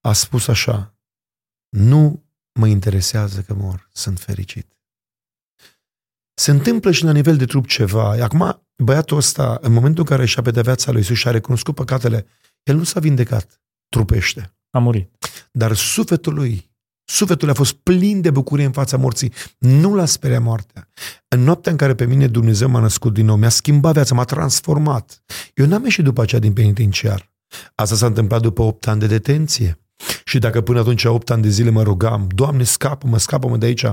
a spus așa, nu mă interesează că mor, sunt fericit. Se întâmplă și la nivel de trup ceva. Acum, băiatul ăsta, în momentul în care și-a pe viața lui Iisus și a recunoscut păcatele, el nu s-a vindecat trupește. A murit. Dar sufletul lui, sufletul lui a fost plin de bucurie în fața morții. Nu l-a speriat moartea. În noaptea în care pe mine Dumnezeu m-a născut din nou, mi-a schimbat viața, m-a transformat. Eu n-am ieșit după aceea din penitenciar. Asta s-a întâmplat după 8 ani de detenție. Și dacă până atunci 8 ani de zile mă rugam, Doamne, scapă-mă, scapă-mă de aici,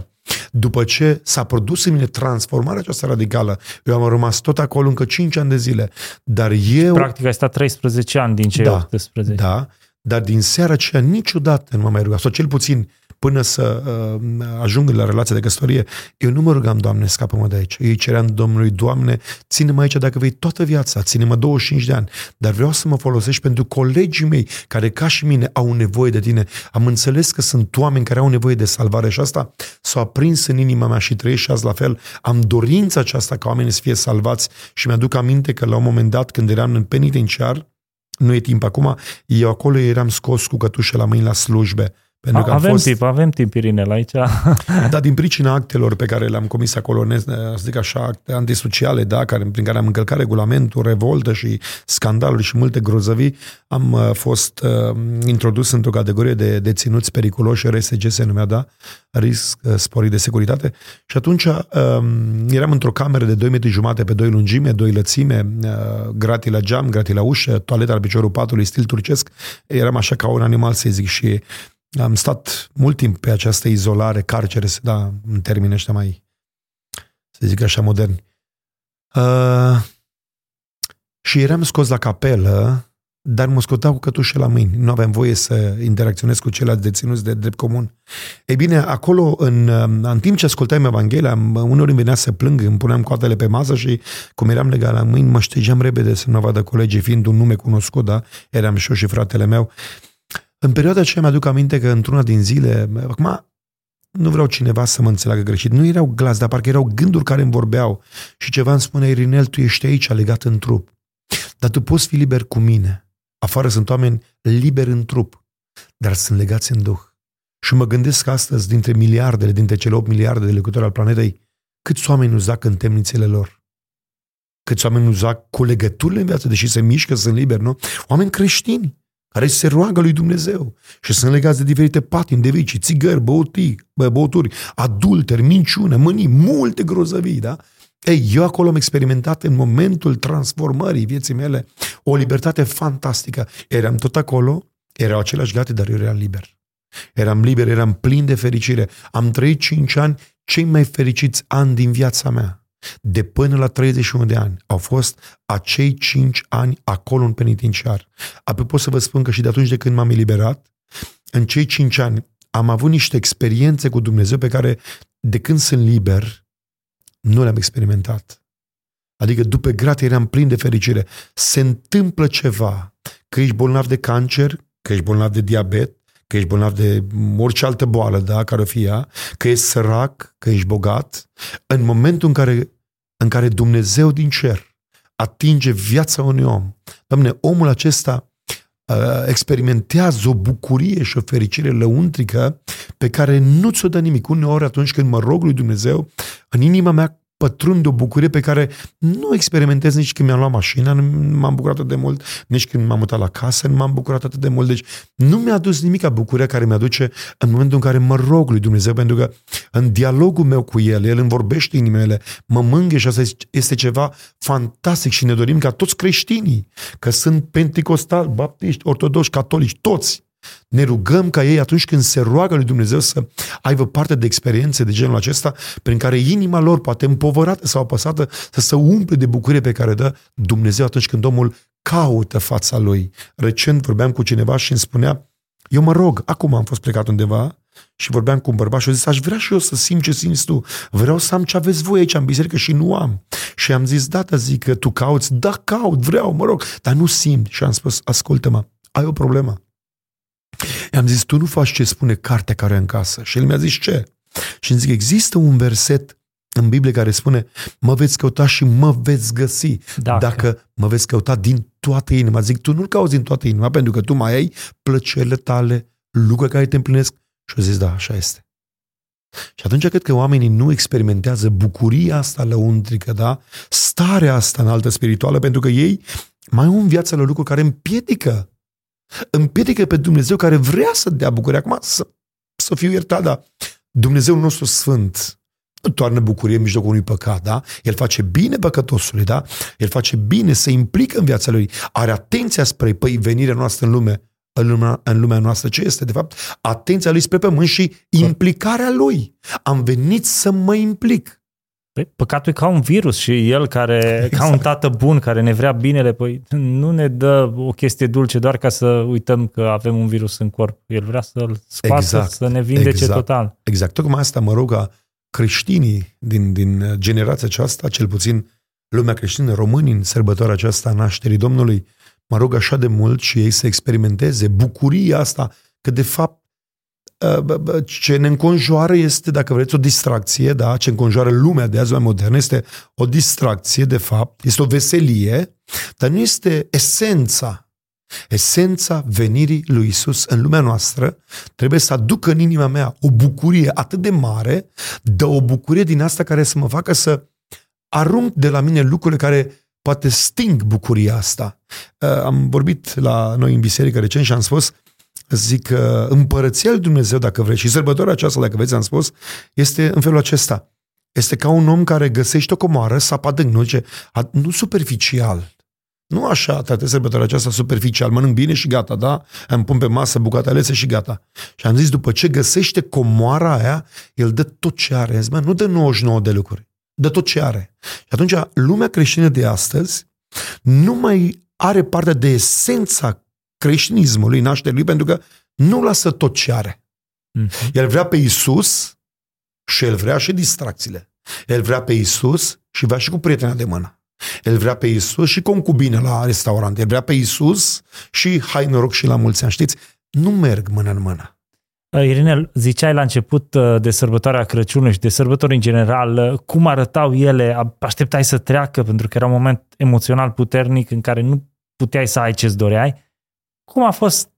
după ce s-a produs în mine transformarea aceasta radicală, eu am rămas tot acolo încă 5 ani de zile, dar eu... Practic ai stat 13 ani din cei da, 18. Da, dar din seara aceea niciodată nu m-am mai rugat, sau cel puțin până să uh, ajung la relația de căsătorie, eu nu mă rugam, Doamne, scapă-mă de aici. Eu îi ceream Domnului, Doamne, ține-mă aici dacă vei toată viața, ține-mă 25 de ani, dar vreau să mă folosești pentru colegii mei care, ca și mine, au nevoie de tine. Am înțeles că sunt oameni care au nevoie de salvare și asta s-a aprins în inima mea și trăiesc și azi la fel. Am dorința aceasta ca oamenii să fie salvați și mi-aduc aminte că la un moment dat, când eram în penitenciar, nu e timp acum, eu acolo eram scos cu cătușe la mâini la slujbe pentru că avem fost... timp, avem timp, Irinel, aici. <laughs> Da, din pricina actelor pe care le-am comis acolo, să zic așa, acte antisociale, da, care, prin care am încălcat regulamentul, revoltă și scandaluri și multe grozăvii, am uh, fost uh, introdus într-o categorie de deținuți periculoși, RSG se numea, da, risc uh, sporit de securitate. Și atunci uh, eram într-o cameră de 2 metri jumate pe 2 lungime, 2 lățime, uh, gratii la geam, gratii la ușă, toaleta la piciorul patului, stil turcesc. Eram așa ca un animal, să zic, și am stat mult timp pe această izolare, carcere, se da în termeni ăștia mai, să zic așa, moderni. Uh, și eram scos la capelă, dar mă scoteau cu cătușe la mâini. Nu aveam voie să interacționez cu ceilalți deținuți de drept comun. Ei bine, acolo, în, în timp ce ascultam Evanghelia, uneori îmi venea să plâng, îmi puneam coatele pe masă și, cum eram legat la mâini, mă ștegeam repede să nu vadă colegii, fiind un nume cunoscut, da? Eram și eu și fratele meu. În perioada aceea mi-aduc aminte că într-una din zile, acum nu vreau cineva să mă înțeleagă greșit, nu erau glas, dar parcă erau gânduri care îmi vorbeau și ceva îmi spune, Irinel, tu ești aici, legat în trup, dar tu poți fi liber cu mine. Afară sunt oameni liberi în trup, dar sunt legați în duh. Și mă gândesc că astăzi, dintre miliardele, dintre cele 8 miliarde de locuitori al planetei, câți oameni nu zac în temnițele lor? Câți oameni nu zac cu legăturile în viață, deși se mișcă, sunt liberi, nu? Oameni creștini care se roagă lui Dumnezeu și sunt legați de diferite patini de vicii, țigări, băuturi, băuturi, adulteri, minciune, mânii, multe grozăvii, da? Ei, eu acolo am experimentat în momentul transformării vieții mele o libertate fantastică. Eram tot acolo, erau aceleași gate, dar eu eram liber. Eram liber, eram plin de fericire. Am trăit cinci ani, cei mai fericiți ani din viața mea de până la 31 de ani au fost acei 5 ani acolo în penitenciar. Apoi pot să vă spun că și de atunci de când m-am eliberat, în cei 5 ani am avut niște experiențe cu Dumnezeu pe care de când sunt liber nu le-am experimentat. Adică după grație eram plin de fericire. Se întâmplă ceva, că ești bolnav de cancer, că ești bolnav de diabet, că ești bolnav de orice altă boală, da, care o fie, că ești sărac, că ești bogat, în momentul în care, în care Dumnezeu din cer atinge viața unui om, Doamne, omul acesta uh, experimentează o bucurie și o fericire lăuntrică pe care nu ți-o dă nimic. Uneori atunci când mă rog lui Dumnezeu, în inima mea pătrund de o bucurie pe care nu experimentez nici când mi-am luat mașina, nu m-am bucurat atât de mult, nici când m-am mutat la casă, nu m-am bucurat atât de mult. Deci nu mi-a adus nimic a bucuria care mi-aduce în momentul în care mă rog lui Dumnezeu, pentru că în dialogul meu cu El, El îmi vorbește inimile, mă mânghe și asta este ceva fantastic și ne dorim ca toți creștinii, că sunt pentecostali, baptiști, ortodoși, catolici, toți, ne rugăm ca ei atunci când se roagă lui Dumnezeu să aibă parte de experiențe de genul acesta prin care inima lor, poate împovărată sau apăsată, să se umple de bucurie pe care dă Dumnezeu atunci când omul caută fața lui. Recent vorbeam cu cineva și îmi spunea, eu mă rog, acum am fost plecat undeva și vorbeam cu un bărbat și a zis, aș vrea și eu să simt ce simți tu. Vreau să am ce aveți voi aici în biserică și nu am. Și am zis, da, zic că tu cauți, da, caut, vreau, mă rog, dar nu simt. Și am spus, ascultă-mă, ai o problemă I-am zis, tu nu faci ce spune cartea care e în casă. Și el mi-a zis, ce? Și îmi zic, există un verset în Biblie care spune, mă veți căuta și mă veți găsi. Dacă, Dacă mă veți căuta din toată inima. Zic, tu nu-l cauți din toată inima, pentru că tu mai ai plăcerile tale, lucruri care te împlinesc. Și eu zis, da, așa este. Și atunci cred că oamenii nu experimentează bucuria asta lăuntrică, da? Starea asta înaltă spirituală, pentru că ei mai au în viața lor lucruri care împiedică. Împiedică pe Dumnezeu care vrea să dea bucurie. Acum, să, să fiu iertat, da, Dumnezeu nostru sfânt nu toarnă bucurie în mijlocul unui păcat, da? El face bine păcătosului, da? El face bine, se implică în viața lui, are atenția spre păi venirea noastră în lume, în lumea, în lumea noastră. Ce este, de fapt? Atenția lui spre pământ și implicarea lui. Am venit să mă implic. Păi, păcatul e ca un virus și el care, exact. ca un tată bun care ne vrea binele, păi nu ne dă o chestie dulce doar ca să uităm că avem un virus în corp. El vrea să-l scoată, Exact. să ne vindece Exact. total. Exact. Tocmai asta mă rog ca creștinii din, din generația aceasta, cel puțin lumea creștină, românii în sărbătoarea aceasta a nașterii Domnului, mă rog așa de mult și ei să experimenteze bucuria asta, că de fapt uh, bă, bă, ce ne înconjoară este, dacă vreți, o distracție, da? ce înconjoară lumea de azi mai modernă este o distracție, de fapt, este o veselie, dar nu este esența. Esența venirii lui Isus în lumea noastră trebuie să aducă în inima mea o bucurie atât de mare, de o bucurie din asta care să mă facă să arunc de la mine lucrurile care poate sting bucuria asta. Uh, Am vorbit la noi în biserică recent și am spus, zic că împărăția lui Dumnezeu, dacă vreți, și sărbătoarea aceasta, dacă vreți, am spus, este în felul acesta. Este ca un om care găsește o comoară, sapă adânc, nu, zice, a- nu superficial, nu așa, tată, sărbătoarea aceasta superficial, mănânc bine și gata, da? Îmi pun pe masă bucate alese și gata. Și am zis, după ce găsește comoara aia, el dă tot ce are. Am zis, "Mă, nu dă 99 de lucruri, dă tot ce are. Și atunci, lumea creștină de astăzi nu mai are parte de esența creștinismului, nașterii lui, pentru că nu lasă tot ce are. Mhm. El vrea pe Isus și el vrea și distracțiile. El vrea pe Isus și vrea și cu prietena de mână. El vrea pe Isus și concubine la restaurant. El vrea pe Isus și hai noroc și la mulți ani. Știți, nu merg mână în mână. Uh, Irinel, ziceai la început uh, de sărbătoarea Crăciunului și de sărbători în general, uh, cum arătau ele, A- așteptai să treacă pentru că era un moment emoțional puternic în care nu puteai să ai ce-ți doreai. Cum a fost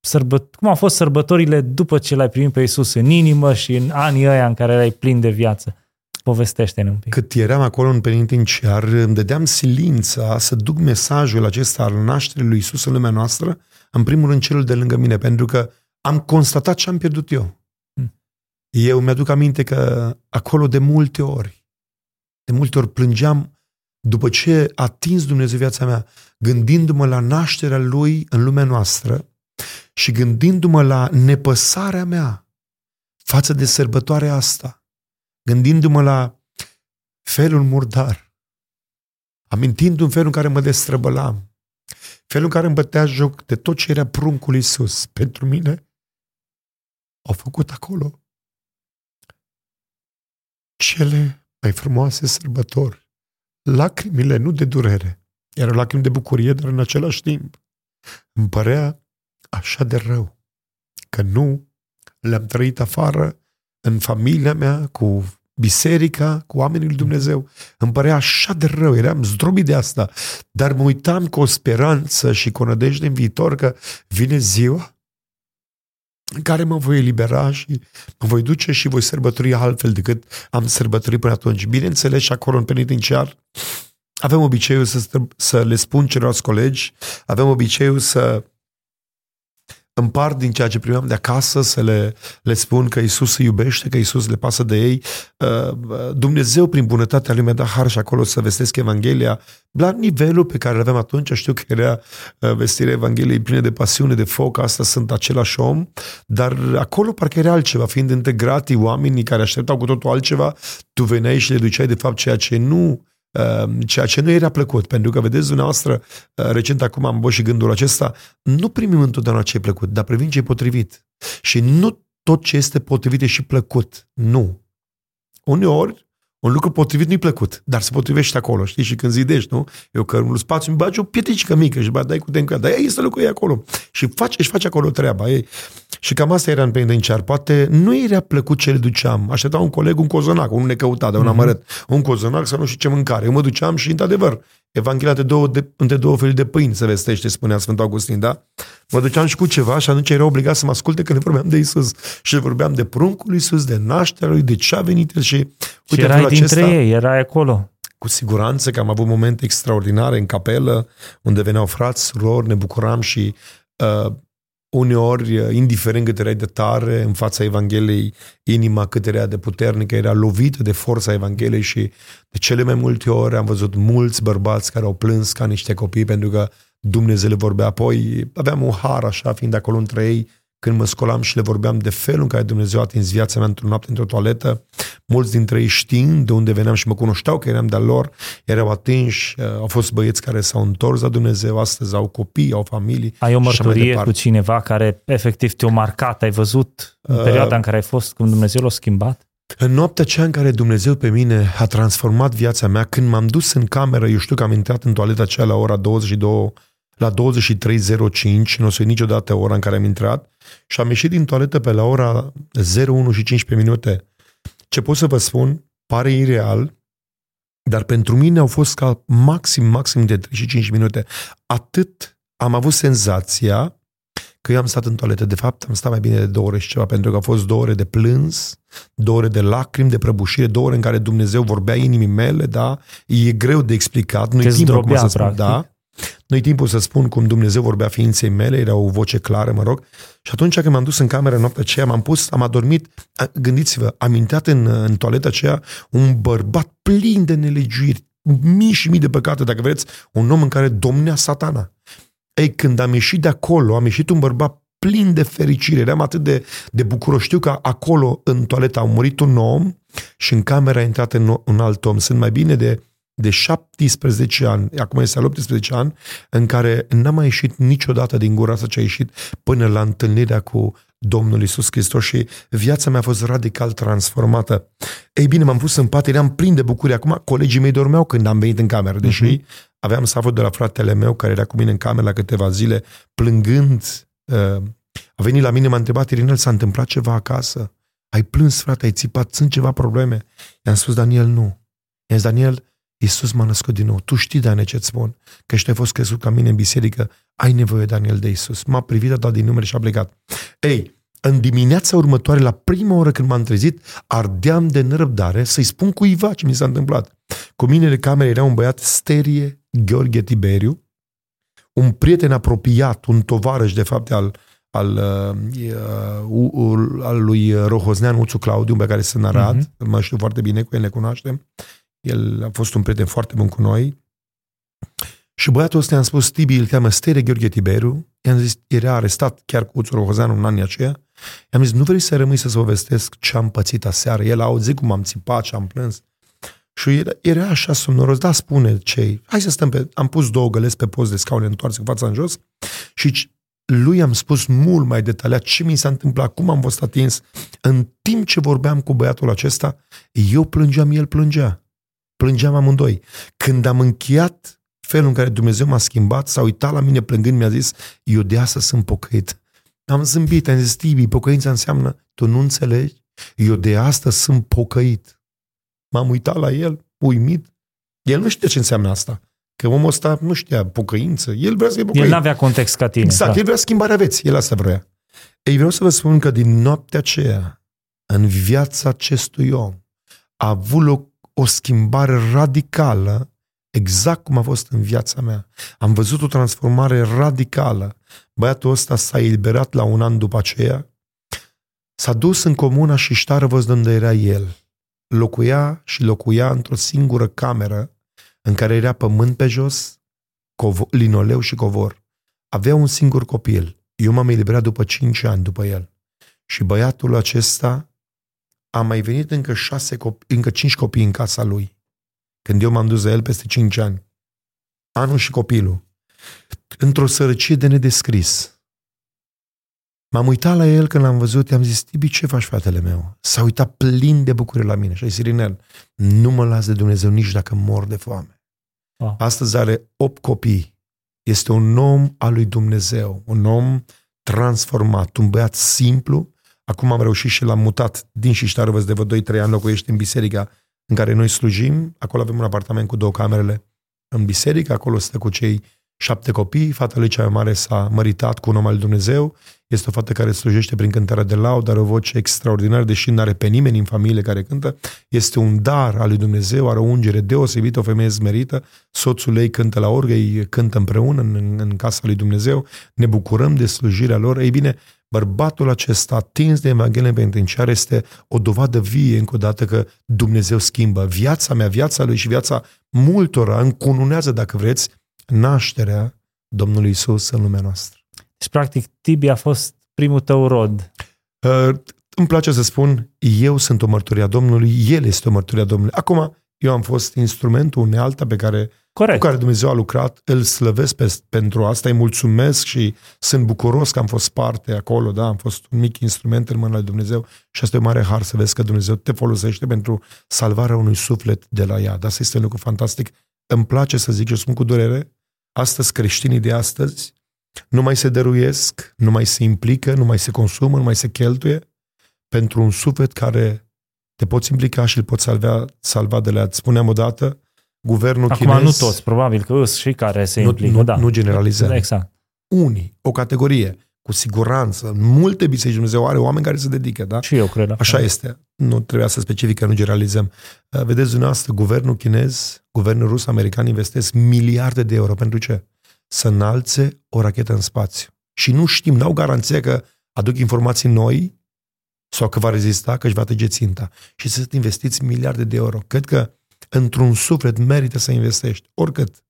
sărbă, cum au fost sărbătorile după ce l-ai primit pe Isus în inimă și în anii ăia în care erai plin de viață? Povestește-ne un pic. Cât eram acolo în penitenciar, îmi dădeam silința să duc mesajul acesta al nașterii lui Isus în lumea noastră, în primul rând celul de lângă mine, pentru că am constatat ce am pierdut eu. Hmm. Eu mi-aduc aminte că acolo de multe ori, de multe ori plângeam după ce a atins Dumnezeu viața mea, gândindu-mă la nașterea Lui în lumea noastră și gândindu-mă la nepăsarea mea față de sărbătoarea asta, gândindu-mă la felul murdar, amintind un fel în care mă destrăbălam, felul în care îmi bătea joc de tot ce era pruncul Iisus pentru mine, au făcut acolo cele mai frumoase sărbători. Lacrimile, nu de durere, erau lacrimi de bucurie, dar în același timp îmi părea așa de rău că nu le-am trăit afară în familia mea, cu biserica, cu oamenii lui Dumnezeu. Îmi părea așa de rău, eram zdrobit de asta, dar mă uitam cu o speranță și cu o nădejde în viitor că vine ziua în care mă voi elibera și mă voi duce și voi sărbători altfel decât am sărbătorit până atunci. Bineînțeles, și acolo în penitenciar avem obiceiul să, stră- să le spun celorlalți colegi, avem obiceiul să împart din ceea ce primeam de acasă, să le, le spun că Isus îi iubește, că Isus le pasă de ei. Uh, Dumnezeu, prin bunătatea Lui, mi-a dat har și acolo să vestesc Evanghelia la nivelul pe care îl aveam atunci. Știu că era uh, vestirea Evangheliei plină de pasiune, de foc, asta sunt același om, dar acolo parcă era altceva, fiind integrati oamenii care așteptau cu totul altceva, tu veneai și le duceai de fapt ceea ce nu ceea ce nu era plăcut, pentru că, vedeți, dumneavoastră, recent acum am băut și gândul acesta, nu primim întotdeauna ce e plăcut, dar primim ce e potrivit. Și nu tot ce este potrivit e și plăcut. Nu. Uneori, Un lucru potrivit nu-i plăcut, dar se potrivește acolo, știi? Și când zidești, nu? Eu că în spațiu îmi bagi o pietricică mică și bă, dai cu tencă, dar este lucrul e acolo. Și face, își face acolo treaba. Ei. Și cam asta era în penitenciar. Poate nu era plăcut ce le duceam. Aștepta un coleg un cozonac, un necăutat de un mhm. amărât. Mm-hmm. Un cozonac să nu știu ce mâncare. Eu mă duceam și, într-adevăr, Evanghelia de două, de, între două felii de pâini se vestește, spunea Sfântul Augustin, da? Mă duceam și cu ceva și atunci era obligat să mă asculte când vorbeam de Isus. Și vorbeam de pruncul lui Isus, de nașterea lui, de ce a venit el și... Uite, și erai dintre acesta, ei, erai acolo. Cu siguranță că am avut momente extraordinare în capelă, unde veneau frați, surori, ne bucuram și uh, uneori, uh, indiferent cât era de tare în fața Evangheliei, inima cât era de puternică, era lovită de forța Evangheliei și de cele mai multe ori am văzut mulți bărbați care au plâns ca niște copii pentru că Dumnezeu le vorbea. Apoi aveam un har așa, fiind acolo între ei, când mă scolam și le vorbeam de felul în care Dumnezeu a atins viața mea într-o noapte, într-o toaletă, mulți dintre ei știind de unde veneam și mă cunoșteau că eram de-al lor, erau atinși, uh, au fost băieți care s-au întors la Dumnezeu, astăzi au copii, au familii. Ai o mărturie cu cineva care efectiv te-a marcat, ai văzut în uh, perioada în care ai fost, când Dumnezeu l-a schimbat? În noaptea aceea în care Dumnezeu pe mine a transformat viața mea, când m-am dus în cameră, eu știu că am intrat în toaleta aceea la ora 22 la 23.05, nu o să niciodată ora în care am intrat, și am ieșit din toaletă pe la ora 01 și 15 minute. Ce pot să vă spun, pare ireal, dar pentru mine au fost ca maxim, maxim de 35 minute. Atât am avut senzația că eu am stat în toaletă. De fapt, am stat mai bine de două ore și ceva, pentru că au fost două ore de plâns, două ore de lacrimi, de prăbușire, două ore în care Dumnezeu vorbea inimii mele, da? E greu de explicat, nu e timp acum să spun, da? Nu-i timpul să spun cum Dumnezeu vorbea ființei mele, era o voce clară, mă rog. Și atunci când m-am dus în cameră noaptea aceea, m-am pus, am adormit, gândiți-vă, am intrat în, în toaleta aceea un bărbat plin de nelegiuiri, mii și mii de păcate, dacă vreți, un om în care domnea satana. Ei, când am ieșit de acolo, am ieșit un bărbat plin de fericire, eram atât de, de bucuros. Știu că acolo, în toaletă, a murit un om și în cameră a intrat un alt om. Sunt mai bine de de 17 ani, acum este al 18 ani, în care n-am mai ieșit niciodată din gura asta ce a ieșit până la întâlnirea cu Domnul Isus Hristos și viața mea a fost radical transformată. Ei bine, m-am pus în pat, eram plin de bucurie. Acum colegii mei dormeau când am venit în cameră, deși uh-huh. aveam savul de la fratele meu care era cu mine în cameră la câteva zile, plângând. Uh, a venit la mine, m-a întrebat, Irinel, s-a întâmplat ceva acasă? Ai plâns, frate, ai țipat, sunt ceva probleme? I-am spus, Daniel, nu. I-am zis, Daniel, Iisus m-a născut din nou. Tu știi, Daniel, ce-ți spun? Că și ai fost crescut ca mine în biserică. Ai nevoie, Daniel, de Iisus. M-a privit, a dat din numere și a plecat. Ei, în dimineața următoare, la prima oră când m-am trezit, ardeam de nerăbdare să-i spun cuiva ce mi s-a întâmplat. Cu mine în cameră era un băiat sterie, Gheorghe Tiberiu, un prieten apropiat, un tovarăș, de fapt, al, al, uh, uh, al lui Rohoznean Uțu Claudiu, pe care sunt Arad, uh-huh. mă știu foarte bine, cu el ne cunoaștem. El a fost un prieten foarte bun cu noi. Și băiatul ăsta i-am spus, Tibi îl cheamă Stere Gheorghe Tiberu. I-am zis, era arestat chiar cu Uțul Rohozeanu în anii aceia. I-am zis, nu vrei să rămâi să-ți povestesc ce am pățit aseară? El a auzit cum am țipat, ce am plâns. Și era, era așa somnoros, da, spune cei. Hai să stăm pe... Am pus două găleți pe post de scaune întoarse cu fața în jos și lui am spus mult mai detaliat ce mi s-a întâmplat, cum am fost atins. În timp ce vorbeam cu băiatul acesta, eu plângeam, el plângea plângeam amândoi. Când am încheiat felul în care Dumnezeu m-a schimbat, s-a uitat la mine plângând, mi-a zis, eu de asta sunt pocăit. Am zâmbit, am zis, Tibi, pocăința înseamnă, tu nu înțelegi? Eu de asta sunt pocăit. M-am uitat la el, uimit. El nu știe ce înseamnă asta. Că omul ăsta nu știa pocăință. El vrea să fie pocăit. El n-avea context ca tine. Exact, da. el vrea schimbarea vieții. El asta vrea. Ei, vreau să vă spun că din noaptea aceea, în viața acestui om, a avut loc o schimbare radicală, exact cum a fost în viața mea. Am văzut o transformare radicală. Băiatul ăsta s-a eliberat la un an după aceea, s-a dus în comuna și ștară văzut unde era el. Locuia și locuia într-o singură cameră în care era pământ pe jos, covor, linoleu și covor. Avea un singur copil. Eu m-am eliberat după cinci ani după el. Și băiatul acesta a mai venit încă, șase copii, încă cinci copii în casa lui. Când eu m-am dus la el peste cinci ani. Anul și copilul. Într-o sărăcie de nedescris. M-am uitat la el când l-am văzut, i-am zis, Tibi, ce faci, fratele meu? S-a uitat plin de bucurie la mine și a zis, Irinel, nu mă las de Dumnezeu nici dacă mor de foame. Wow. Astăzi are opt copii. Este un om al lui Dumnezeu, un om transformat, un băiat simplu. Acum am reușit și l-am mutat din Șiștarovăț de vreo 2-3 ani, locuiește în biserica în care noi slujim. Acolo avem un apartament cu două camerele în biserică, acolo stă cu cei șapte copii, fata lui cea mai mare s-a măritat cu un om al lui Dumnezeu, este o fată care slujește prin cântarea de laud, are o voce extraordinară, deși nu are pe nimeni în familie care cântă. Este un dar al lui Dumnezeu, are o ungere deosebită, o femeie zmerită. Soțul ei cântă la orgă, ei cântă împreună în, în casa lui Dumnezeu. Ne bucurăm de slujirea lor. Ei bine, bărbatul acesta atins de Evanghelie penitenciar este o dovadă vie încă o dată că Dumnezeu schimbă viața mea, viața lui și viața multora, încununează, dacă vreți, nașterea Domnului Isus în lumea noastră. Deci, practic, Tibi a fost primul tău rod. Uh, îmi place să spun, eu sunt o mărturie a Domnului, El este o mărturie a Domnului. Acum, eu am fost instrumentul unealta pe care, Corect. cu care Dumnezeu a lucrat, îl slăvesc pe, pentru asta, îi mulțumesc și sunt bucuros că am fost parte acolo, da, am fost un mic instrument în mâna lui Dumnezeu și asta e o mare har să vezi că Dumnezeu te folosește pentru salvarea unui suflet de la ea. Asta este un lucru fantastic. Îmi place să zic și o spun cu durere, astăzi creștinii de astăzi nu mai se dăruiesc, nu mai se implică, nu mai se consumă, nu mai se cheltuie pentru un suflet care te poți implica și îl poți salva, salva de la, spuneam odată, guvernul Acum chinez... nu toți, probabil că îs și care se nu, implică, nu, da. nu generalizăm. Exact. Unii, o categorie, cu siguranță, în multe biserici Dumnezeu are oameni care se dedică, da? Și eu cred la Așa fel. este. Nu trebuia să specific că nu generalizăm. Uh, Vedeți dumneavoastră, guvernul chinez, guvernul rus, american investesc miliarde de euro. Pentru ce? Să înalțe o rachetă în spațiu. Și nu știm, n-au garanție că aduc informații noi sau că va rezista, că își va trage ținta. Și să investiți miliarde de euro. Cred că într-un suflet merită să investești, oricât.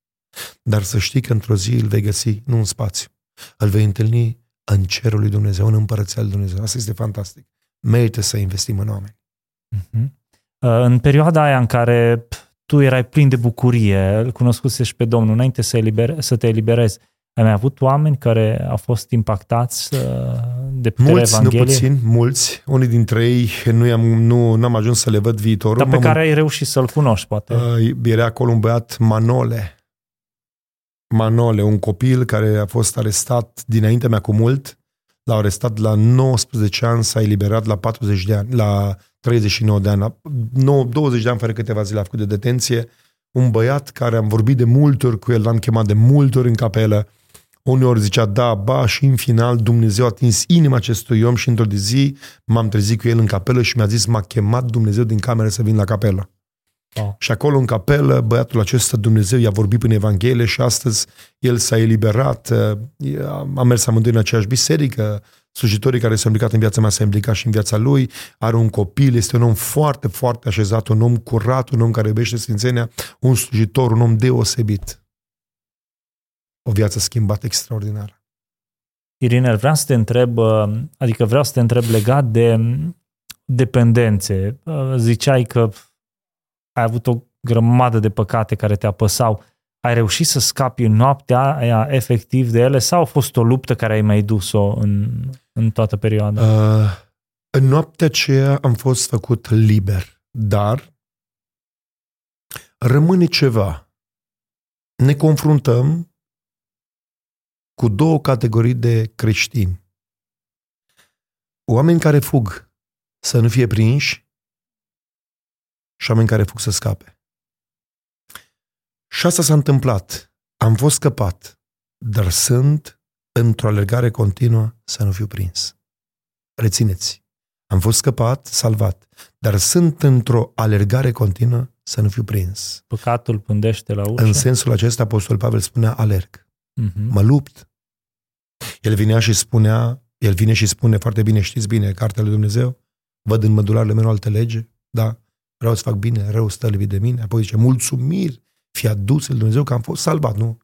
Dar să știi că într-o zi îl vei găsi, nu în spațiu. Îl vei întâlni în cerul lui Dumnezeu, în împărăția lui Dumnezeu. Asta este fantastic. Merită să investim în oameni. Mhm. Uh, În perioada aia în care p, tu erai plin de bucurie, îl cunoscusești pe Domnul înainte să, eliber, să te eliberezi, ai mai avut oameni care au fost impactați uh, de puterea Mulți, nu Evangheliei, puțin, mulți. Unii dintre ei nu, i-am, nu n-am ajuns să le văd viitorul. dar pe M-am- care ai reușit să-l cunoști, poate. Uh, era acolo un băiat Manole. Manole, un copil care a fost arestat dinaintea mea cu mult. L-au arestat la 19 ani, s-a eliberat la 40 de ani, la 39 de ani, la 9, 20 de ani fără câteva zile a făcut de detenție. Un băiat care am vorbit de multe ori cu el, l-am chemat de multe ori în capelă. Uneori zicea da, ba, și în final Dumnezeu a atins inima acestui om și într-o de zi m-am trezit cu el în capelă și mi-a zis m-a chemat Dumnezeu din cameră să vin la capelă. Wow. Și acolo în capelă, băiatul acesta, Dumnezeu i-a vorbit prin Evanghelie și astăzi el s-a eliberat. Uh, Am mers amândoi în aceeași biserică, slujitorii care s-au implicat în viața mea s-au implicat și în viața lui. Are un copil, este un om foarte, foarte așezat, un om curat, un om care iubește Sfințenia, un slujitor, un om deosebit. O viață schimbată extraordinară. Irinel, vreau să te întreb, uh, adică vreau să te întreb legat de mm, dependențe. Uh, Ziceai că ai avut o grămadă de păcate care te apăsau. Ai reușit să scapi în noaptea aia efectiv de ele sau a fost o luptă care ai mai dus-o în, în toată perioada? Uh, în noaptea aceea am fost făcut liber, dar rămâne ceva. Ne confruntăm cu două categorii de creștini. Oameni care fug să nu fie prinși și oameni care fug să scape. Și asta s-a întâmplat. Am fost scăpat, dar sunt într-o alergare continuă să nu fiu prins. Rețineți, am fost scăpat, salvat, dar sunt într-o alergare continuă să nu fiu prins. Păcatul pândește la ușă? În sensul acesta, Apostol Pavel spunea alerg, Mhm. mă lupt. El vinea și spunea, el vine și spune foarte bine, știți bine, cartea lui Dumnezeu, văd în mădularele mele o altă lege, da, vreau să fac bine, rău stă lipit de mine, apoi zice, mulțumiri, fi adus el Dumnezeu că am fost salvat, nu?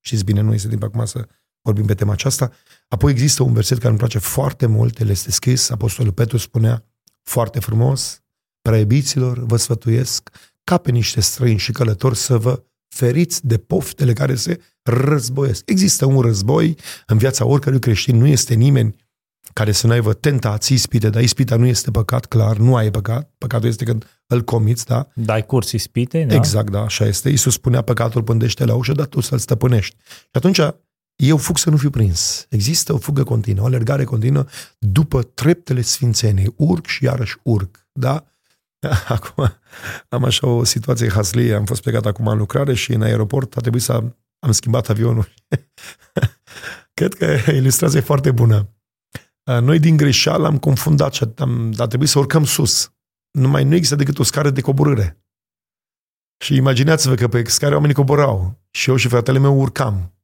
Știți bine, nu este timp acum să vorbim pe tema aceasta. Apoi există un verset care îmi place foarte mult, el este scris, Apostolul Petru spunea foarte frumos, preibiților vă sfătuiesc ca pe niște străini și călători să vă feriți de poftele care se războiesc. Există un război în viața oricărui creștin, nu este nimeni care să nu aibă tentații, ispite, dar ispita nu este păcat, clar, nu ai păcat. Păcatul este când îl comiți, da? Dai curs ispite, da? Exact, da, așa este. Iisus spunea, păcatul pândește la ușă, dar tu să-l stăpânești. Și atunci, eu fug să nu fiu prins. Există o fugă continuă, o alergare continuă după treptele sfințenii. Urc și iarăși urc, da? <laughs> Acum am așa o situație haslie, am fost plecat acum în lucrare și în aeroport a trebuit să am schimbat avionul. <laughs> Cred că ilustrația e foarte bună. Noi din greșeală am confundat și am, a trebuit să urcăm sus. Numai nu există decât o scară de coborâre. Și imaginați-vă că pe scară oamenii coborau și eu și fratele meu urcam.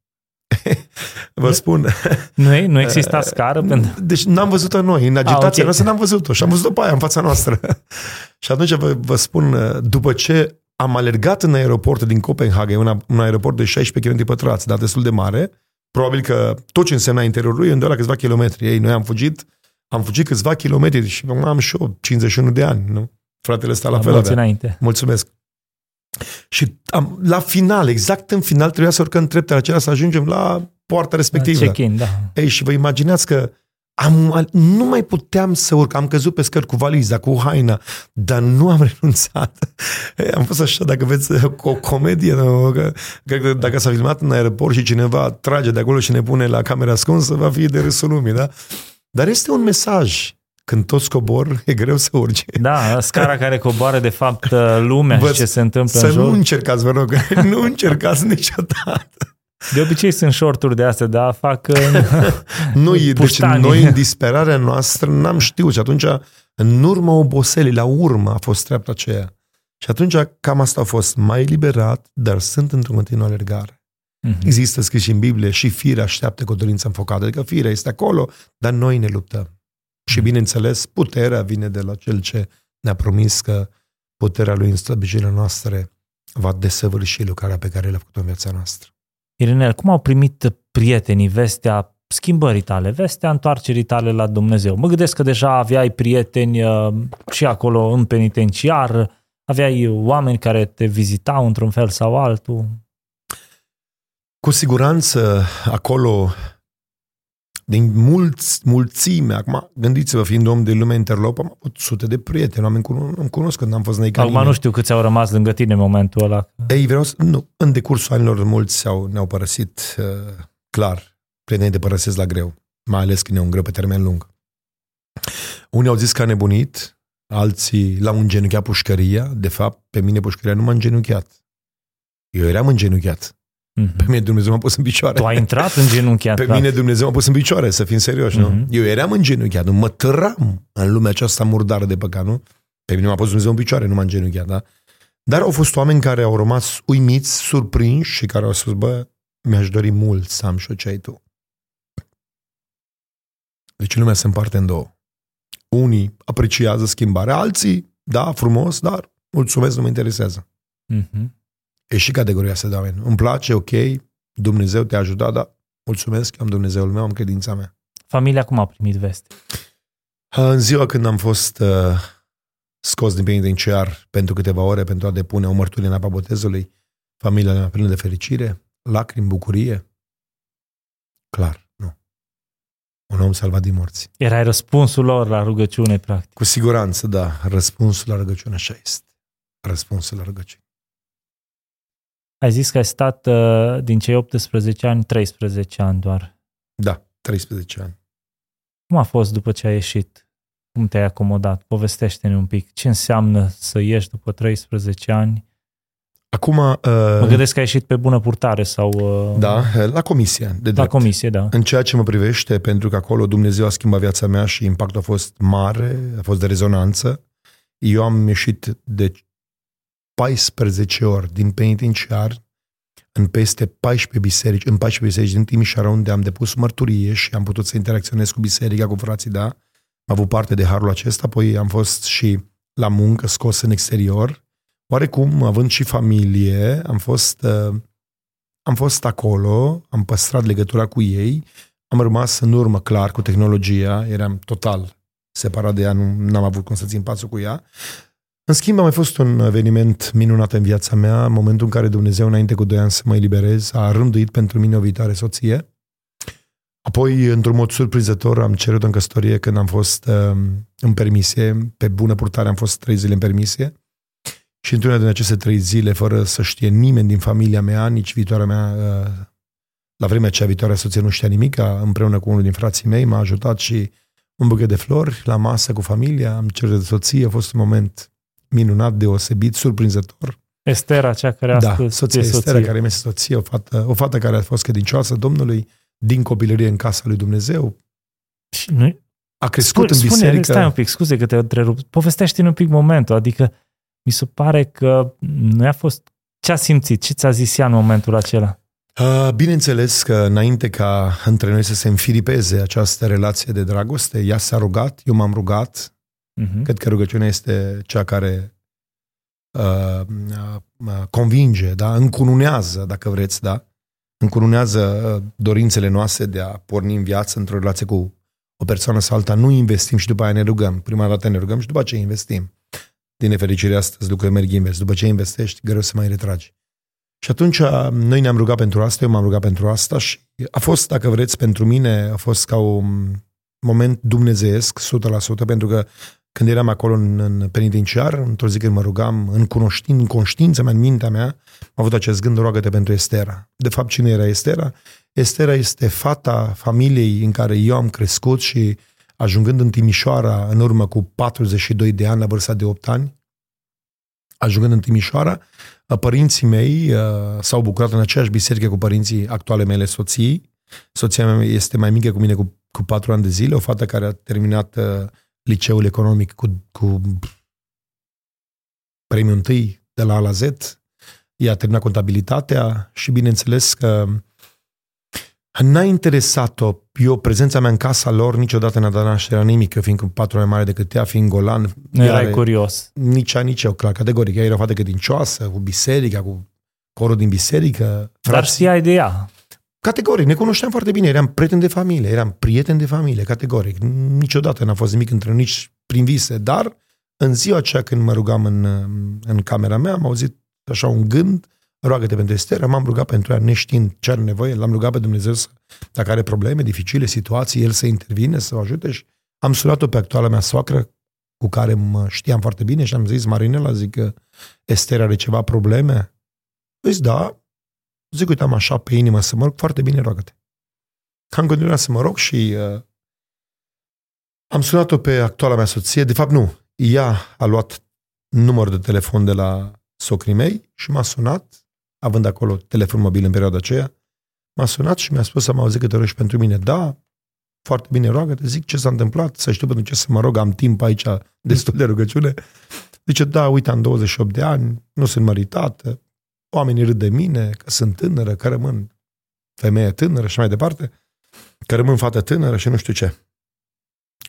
<laughs> Vă spun. Nu, nu exista scară? pentru... Deci n-am văzut-o noi. În agitația ah, okay. noastră n-am văzut-o. Și am văzut-o pe aia în fața noastră. <laughs> și atunci vă, vă spun, după ce am alergat în aeroportul din Copenhaga, un, un aeroport de 16 km pătrați, dar destul de mare, probabil că tot ce însemna interiorul lui e la câțiva kilometri. Ei, noi am fugit, am fugit câțiva kilometri și am și eu 51 de ani, nu? Fratele ăsta la, la fel avea. înainte. Mulțumesc. Și am, la final, exact în final, trebuia să urcăm treptele acelea să ajungem la poarta respectivă. Check-in, da. Ei, și vă imaginați că am, nu mai puteam să urc, am căzut pe scări cu valiza, cu haina, dar nu am <laughs> renunțat. Am fost așa, dacă veți o comedie, nu? că, că dacă s-a filmat în aeroport și cineva trage de acolo și ne pune la camera ascunsă, va fi de râsul lumii, da? Dar este un mesaj. Când toți cobor, e greu să urci. Da, scara care coboară, de fapt, lumea Vă, și ce se întâmplă să în jur. nu încercați, vă rog, <laughs> nu încercați niciodată. De obicei sunt shorturi de astea, dar fac <laughs> noi, deci noi în disperarea noastră n-am știut și atunci în urma oboselii, la urmă a fost treapta aceea. Și atunci cam asta a fost mai eliberat, dar sunt într-o continuă alergare. Mm-hmm. Există scris și în Biblie și firea așteaptă cu o dorință înfocată, adică firea este acolo, dar noi ne luptăm. Mm-hmm. Și bineînțeles, puterea vine de la cel ce ne-a promis că puterea lui în slăbirile noastre va desăvârși lucrarea pe care le-a făcut în viața noastră. Irinel, cum au primit prietenii vestea schimbării tale, vestea întoarcerii tale la Dumnezeu? Mă gândesc că deja aveai prieteni uh, și acolo în penitenciar, aveai oameni care te vizitau într-un fel sau altul. Cu siguranță acolo din mulți, mulțime, acum gândiți-vă, fiind om de lume interlop, am avut sute de prieteni, oameni cunosc, nu cunosc când am fost în Acum nu știu câți au rămas lângă tine în momentul ăla. Ei, vreau să, nu, în decursul anilor mulți au, ne-au părăsit, uh, clar, prietenii de părăsesc la greu, mai ales când e un greu pe termen lung. Unii au zis că a nebunit, alții l-au îngenunchiat pușcăria, de fapt, pe mine pușcăria nu m-a îngenunchiat. Eu eram îngenunchiat. Mm-hmm. Pe mine Dumnezeu m-a pus în picioare. Tu ai intrat în genunchiat. Pe mine Dumnezeu m-a pus în picioare, să fim serioși, mm-hmm. nu? Mhm. Eu eram în genunchiat, nu? Mă tăram în lumea aceasta murdară de păcat, nu? Pe mine m-a pus Dumnezeu în picioare, nu m-am genunchiat, da? Dar au fost oameni care au rămas uimiți, surprinși și care au spus, bă, mi-aș dori mult să am și ce ai tu. Deci lumea se împarte în două. Unii apreciază schimbarea, alții, da, frumos, dar mulțumesc, nu mă interesează. Mm-hmm. E și categoria asta de oameni. Îmi place, ok, Dumnezeu te-a ajutat, dar mulțumesc, am Dumnezeul meu, am credința mea. Familia cum a primit veste? În ziua când am fost uh, scos din penitenciar pentru câteva ore pentru a depune o mărturie în apa botezului, familia mea plină de fericire, lacrimi, bucurie. Clar, nu. Un om salvat din morți. Era răspunsul lor la rugăciune, practic. Cu siguranță, da. Răspunsul la rugăciune așa este. Răspunsul la rugăciune. Ai zis că ai stat uh, din cei 18 ani, 13 ani doar. Da, 13 ani. Cum a fost după ce ai ieșit? Cum te-ai acomodat? Povestește-ne un pic. Ce înseamnă să ieși după 13 ani? Acum... Uh, mă gândesc că ai ieșit pe bună purtare sau... Uh, da, la comisie. De drept. La comisie, da. În ceea ce mă privește, pentru că acolo Dumnezeu a schimbat viața mea și impactul a fost mare, a fost de rezonanță, eu am ieșit de 14 ori din penitenciar în peste 14 biserici, în 14 biserici din Timișoara, unde am depus mărturie și am putut să interacționez cu biserica, cu frații, da? Am avut parte de harul acesta, apoi am fost și la muncă, scos în exterior. Oarecum, având și familie, am fost, uh, am fost acolo, am păstrat legătura cu ei, am rămas în urmă, clar, cu tehnologia, eram total separat de ea, nu am avut cum să țin pasul cu ea, în schimb, a mai fost un eveniment minunat în viața mea, în momentul în care Dumnezeu, înainte cu doi ani să mă eliberez, a rânduit pentru mine o viitoare soție. Apoi, într-un mod surprinzător, am cerut în căsătorie când am fost uh, în permisie, pe bună purtare am fost trei zile în permisie și într-una din aceste trei zile, fără să știe nimeni din familia mea, nici viitoarea mea, uh, la vremea cea viitoarea soție nu știa nimic, împreună cu unul din frații mei, m-a ajutat și un buchet de flori la masă cu familia, am cerut de soție, a fost un moment minunat, deosebit, surprinzător. Estera, cea care a da, soția Estera, care mi-este soție, o fată, o fată care a fost credincioasă Domnului, din copilărie în casa lui Dumnezeu. Și nu a crescut spune, în biserică. Spune, stai un pic, scuze că te întrerup. Povestește un pic momentul, adică mi se pare că nu a fost... Ce a simțit? Ce ți-a zis ea în momentul acela? Uh, bineînțeles că înainte ca între noi să se înfiripeze această relație de dragoste, ea s-a rugat, eu m-am rugat. Uh-huh. Cred că rugăciunea este cea care uh, uh, convinge, da? încununează, dacă vreți, da? încununează uh, dorințele noastre de a porni în viață într-o relație cu o persoană sau alta. Nu investim și după aia ne rugăm. Prima dată ne rugăm și după aceea investim. Din nefericire astăzi lucrurile merg invers. După ce investești, greu să mai retragi. Și atunci noi ne-am rugat pentru asta, eu m-am rugat pentru asta și a fost, dacă vreți, pentru mine, a fost ca un moment dumnezeiesc, 100%, pentru că când eram acolo în, în penitenciar, într-o zi când mă rugam, în, cunoștin, în conștiința mea, în mintea mea, am avut acest gând, roagă-te pentru Estera. De fapt, cine era Estera? Estera este fata familiei în care eu am crescut și ajungând în Timișoara în urmă cu 42 de ani, la vârsta de 8 ani, ajungând în Timișoara, părinții mei uh, s-au bucurat în aceeași biserică cu părinții actuale mele soții. Soția mea este mai mică cu mine cu, cu 4 ani de zile, o fată care a terminat uh, liceul economic cu, cu premiul întâi de la A la Z. Ea a terminat contabilitatea și bineînțeles că N-a interesat-o, eu, prezența mea în casa lor niciodată n-a dat nașterea nimic, eu fiind cu patru mai mare decât ea, fiind golan. Nu erai curios. Nici ea, nici eu, clar, categoric. Ea era o fată credincioasă, cu biserica, cu corul din biserică. Dar știai de ea. Categoric, ne cunoșteam foarte bine, eram prieteni de familie, eram prieteni de familie, categoric. Niciodată n-a fost nimic între noi, nici prin vise, dar în ziua aceea când mă rugam în, în camera mea, am auzit așa un gând roagă-te pentru Estera, m-am rugat pentru ea neștiind ce are nevoie, l-am rugat pe Dumnezeu să, dacă are probleme dificile, situații, el să intervine, să o ajute și am sunat-o pe actuala mea soacră, cu care mă știam foarte bine și am zis, Marinela, zic că Estera are ceva probleme. Zic, da. Zic, uite, am așa pe inimă să mă rog, foarte bine, roagă-te. Am continuat să mă rog și uh, am sunat-o pe actuala mea soție. De fapt, nu. Ea a luat număr de telefon de la socrii mei și m-a sunat având acolo telefon mobil în perioada aceea, m-a sunat și mi-a spus să mă auzi că te rogi pentru mine. Da, foarte bine, roagă-te, zic ce s-a întâmplat, să știu pentru ce să mă rog, am timp aici destul de rugăciune. Zice, da, uite, am 28 de ani, nu sunt măritată, oamenii râd de mine, că sunt tânără, că rămân femeie tânără și mai departe, că rămân fată tânără și nu știu ce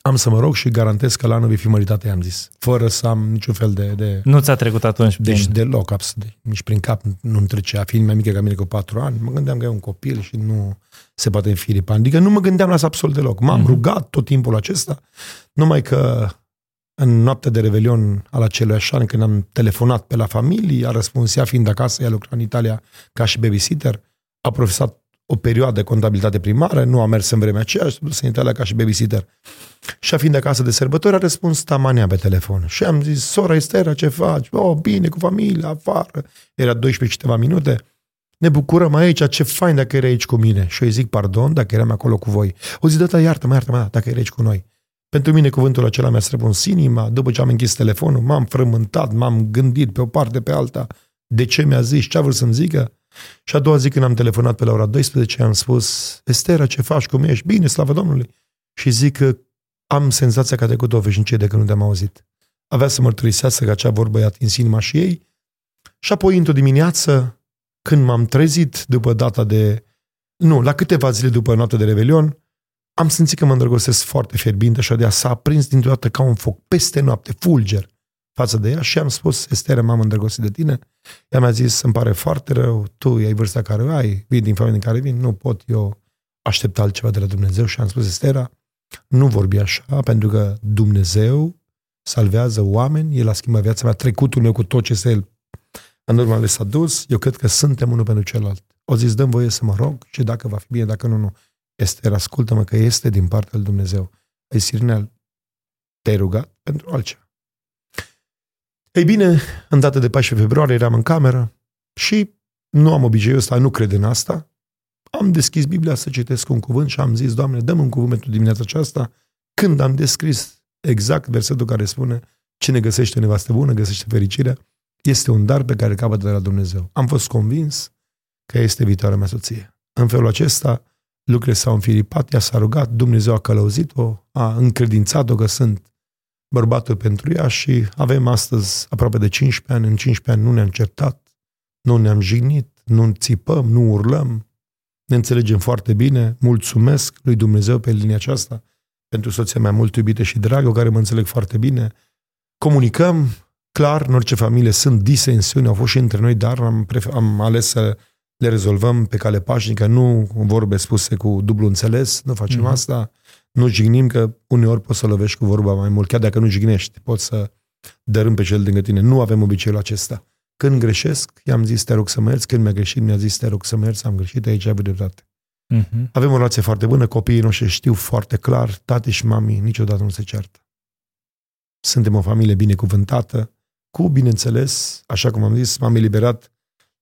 am să mă rog și garantez că la anul vei fi măritată, i-am zis. Fără să am niciun fel de... de nu ți-a trecut atunci Deci prin... deloc, absolut. Nici prin cap nu-mi trecea. Fiind mai mică ca mine cu patru ani, mă gândeam că e un copil și nu se poate înfiripa. Adică nu mă gândeam la asta absolut deloc. M-am mm-hmm. rugat tot timpul acesta, numai că în noaptea de revelion al acelui așa, când am telefonat pe la familie, a răspuns ea fiind acasă, ea lucra în Italia ca și babysitter, a profesat o perioadă de contabilitate primară, nu a mers în vremea aceea, și dus în Italia ca și babysitter. Și a fiind acasă de sărbători, a răspuns Tamania pe telefon. Și am zis, sora Estera, ce faci? Oh, bine, cu familia, afară. Era 12 câteva minute. Ne bucurăm aici, ce fain dacă erai aici cu mine. Și eu îi zic, pardon, dacă eram acolo cu voi. O zi, da, iartă-mă, iartă-mă, dacă erai aici cu noi. Pentru mine cuvântul acela mi-a străpuns inima, după ce am închis telefonul, m-am frământat, m-am gândit pe o parte, pe alta, de ce mi-a zis, ce a vrut să-mi zică. Și a doua zi când am telefonat pe la ora 12, am spus, Estera, ce faci, cum ești? Bine, slavă Domnului. Și zic că am senzația că a trecut o veșnicie de când nu te-am auzit. Avea să mărturisească că acea vorbă i-a atins inima și ei. Și apoi, într-o dimineață, când m-am trezit după data de... Nu, la câteva zile după noaptea de Revelion, am simțit că mă îndrăgostesc foarte fierbinte și de s-a aprins dintr-o dată ca un foc, peste noapte, fulger față de ea și am spus, Estere, m-am îndrăgostit de tine. Ea mi-a zis, îmi pare foarte rău, tu ai vârsta care ai, vii din familie în care vin, nu pot eu aștepta altceva de la Dumnezeu și am spus, Estera, nu vorbi așa, pentru că Dumnezeu salvează oameni, El a schimbat viața mea, trecutul meu cu tot ce este El în urma lui s-a dus, eu cred că suntem unul pentru celălalt. O zis, dăm voie să mă rog și dacă va fi bine, dacă nu, nu. Ester, ascultă-mă că este din partea lui Dumnezeu. Ai Sirinel, te-ai rugat pentru altceva. Ei bine, în data de 14 februarie eram în cameră și nu am obiceiul ăsta, nu cred în asta. Am deschis Biblia să citesc un cuvânt și am zis, Doamne, dăm un cuvânt pentru dimineața aceasta. Când am descris exact versetul care spune, cine găsește nevastă bună, găsește fericirea, este un dar pe care capătă de la Dumnezeu. Am fost convins că este viitoarea mea soție. În felul acesta, lucrurile s-au înfiripat, ea s-a rugat, Dumnezeu a călăuzit-o, a încredințat-o că sunt bărbatul pentru ea și avem astăzi aproape de 15 ani. În 15 ani nu ne-am certat, nu ne-am jignit, nu țipăm, nu urlăm, ne înțelegem foarte bine. Mulțumesc lui Dumnezeu pe linia aceasta pentru soția mea mult iubită și dragă, care mă înțeleg foarte bine. Comunicăm, clar, în orice familie sunt disensiuni, au fost și între noi, dar am, prefer, am ales să le rezolvăm pe cale pașnică, nu vorbe spuse cu dublu înțeles, nu facem mm-hmm. asta, nu jignim că uneori poți să lovești cu vorba mai mult, chiar dacă nu jignești, poți să dărâm pe cel lângă tine. Nu avem obiceiul acesta. Când greșesc, i-am zis te rog să mă ierți, când mi-a greșit, mi-a zis te rog să mă ierți, am greșit, aici ai dreptate. Uh-huh. Avem o relație foarte bună, copiii noștri știu foarte clar, tati și mami niciodată nu se ceartă. Suntem o familie binecuvântată, cu, bineînțeles, așa cum am zis, m-am eliberat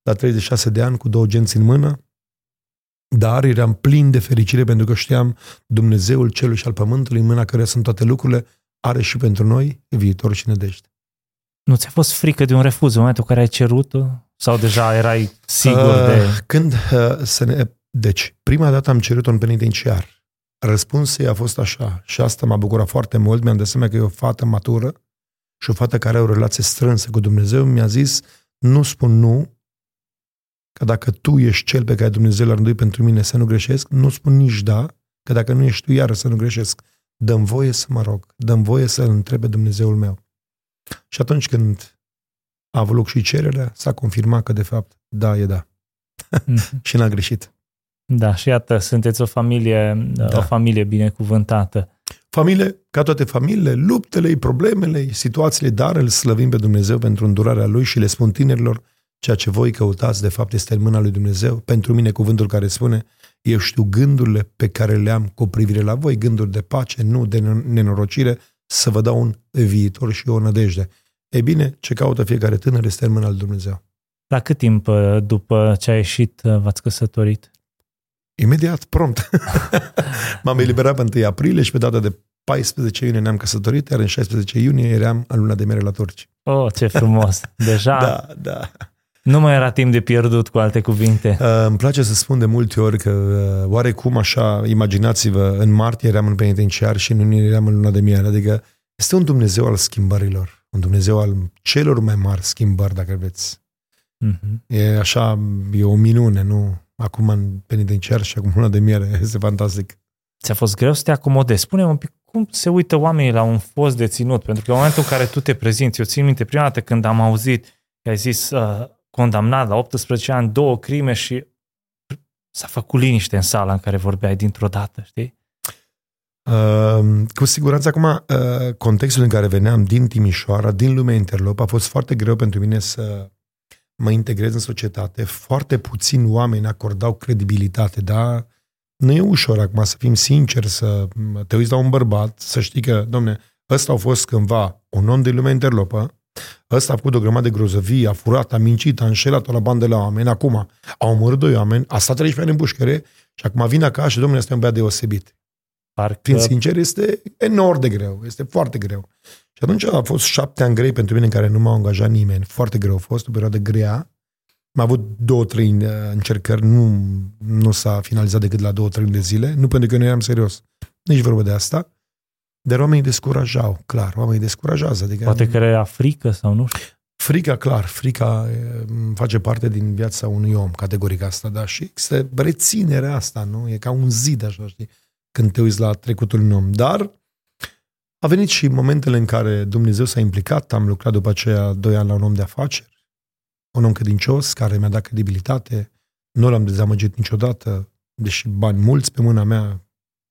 la 36 de ani cu două genți în mână, dar eram plin de fericire pentru că știam Dumnezeul celui și al pământului, în mâna care sunt toate lucrurile, are și pentru noi viitor și nădejde. Nu ți-a fost frică de un refuz în momentul în care ai cerut Sau deja erai sigur uh, de... Când uh, să ne... Deci, prima dată am cerut un penitenciar. Răspunsul a fost așa și asta m-a bucurat foarte mult. Mi-am dat seama că e o fată matură și o fată care are o relație strânsă cu Dumnezeu. Mi-a zis, nu spun nu, că dacă tu ești cel pe care Dumnezeu l-a rânduit pentru mine să nu greșesc, nu spun nici da, că dacă nu ești tu iară să nu greșesc, dăm voie să mă rog, dăm voie să-L întrebe Dumnezeul meu. Și atunci când a avut loc și cererea, s-a confirmat că de fapt da e da. Mm-hmm. <laughs> și n-a greșit. Da, și iată, sunteți o familie, da. o familie binecuvântată. Familie, ca toate familiile, luptele, problemele, situațiile, dar îl slăvim pe Dumnezeu pentru îndurarea Lui și le spun tinerilor, ceea ce voi căutați, de fapt, este în mâna lui Dumnezeu. Pentru mine, cuvântul care spune, eu știu gândurile pe care le am cu privire la voi, gânduri de pace, nu de nenorocire, să vă dau un viitor și o nădejde. E bine, ce caută fiecare tânăr este în mâna lui Dumnezeu. La cât timp uh, după ce a ieșit uh, v-ați căsătorit? Imediat, prompt. <laughs> M-am eliberat pe 1 aprilie și pe data de 14 iunie ne-am căsătorit, iar în 16 iunie eram în luna de mere la Turci. Oh, ce frumos! Deja? <laughs> da, da. Nu mai era timp de pierdut, cu alte cuvinte. Uh, îmi place să spun de multe ori că uh, oarecum așa, imaginați-vă, în martie eram în penitenciar și în iunie eram în luna de miere, adică este un Dumnezeu al schimbărilor, un Dumnezeu al celor mai mari schimbări, dacă vreți. Mm-hmm. E așa, e o minune, nu? Acum în penitenciar și acum luna de miere, <laughs> este fantastic. Ți-a fost greu să te acomodezi? Spune un pic cum se uită oamenii la un fost deținut? Pentru că în momentul în care tu te prezinți, eu țin minte prima dată când am auzit că ai zis uh, condamnat la 18 ani, două crime și s-a făcut liniște în sala în care vorbeai dintr-o dată, știi? Uh, cu siguranță acum uh, contextul în care veneam din Timișoara, din lumea interlop, a fost foarte greu pentru mine să mă integrez în societate. Foarte puțini oameni acordau credibilitate, dar nu e ușor acum să fim sinceri, să te uiți la un bărbat, să știi că, domne, ăsta a fost cândva un om de lumea interlopă, Ăsta a făcut o grămadă de grozăvii, a furat, a mincit, a înșelat la bandă la oameni. Acum a omorât doi oameni, a stat 13 ani în pușcăre și acum vine acasă și domnule, este un băiat deosebit. Parcă... Fiind sincer, este enorm de greu, este foarte greu. Și atunci a fost șapte ani grei pentru mine în care nu m-a angajat nimeni. Foarte greu a fost, o perioadă grea. Am avut două, trei uh, încercări, nu, nu s-a finalizat decât la două, trei de zile, nu pentru că nu eram serios. Nici vorbă de asta. Dar oamenii descurajau, clar, oamenii descurajează. Adică Poate că era frică sau nu știu. Frica, clar, frica face parte din viața unui om, categoric asta, da, și este reținerea asta, nu? E ca un zid, așa, știi, când te uiți la trecutul unui om. Dar a venit și momentele în care Dumnezeu s-a implicat, am lucrat după aceea doi ani la un om de afaceri, un om credincios care mi-a dat credibilitate, nu l-am dezamăgit niciodată, deși bani mulți pe mâna mea,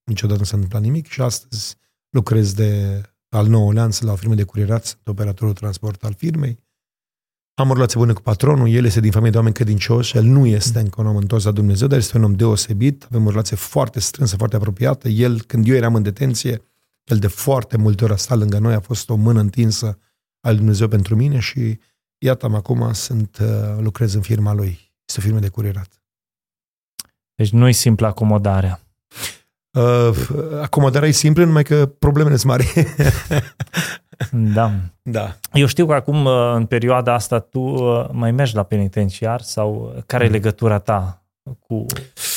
niciodată nu s-a întâmplat nimic și astăzi lucrez de al nouă lanț la o firmă de curierat, sunt operatorul transport al firmei. Am o relație bună cu patronul, el este din familie de oameni credincioși, el nu este încă un om întors la Dumnezeu, dar este un om deosebit, avem o relație foarte strânsă, foarte apropiată. El, când eu eram în detenție, el de foarte multe ori a stat lângă noi, a fost o mână întinsă al Dumnezeu pentru mine și iată-mă acum sunt, uh, lucrez în firma lui. Este o firmă de curierat. Deci nu e simplă acomodarea. Uh, acomodarea e simplă, numai că problemele sunt mari. <laughs> Da. da. Eu știu că acum, uh, în perioada asta, tu uh, mai mergi la penitenciar sau care e mm. legătura ta cu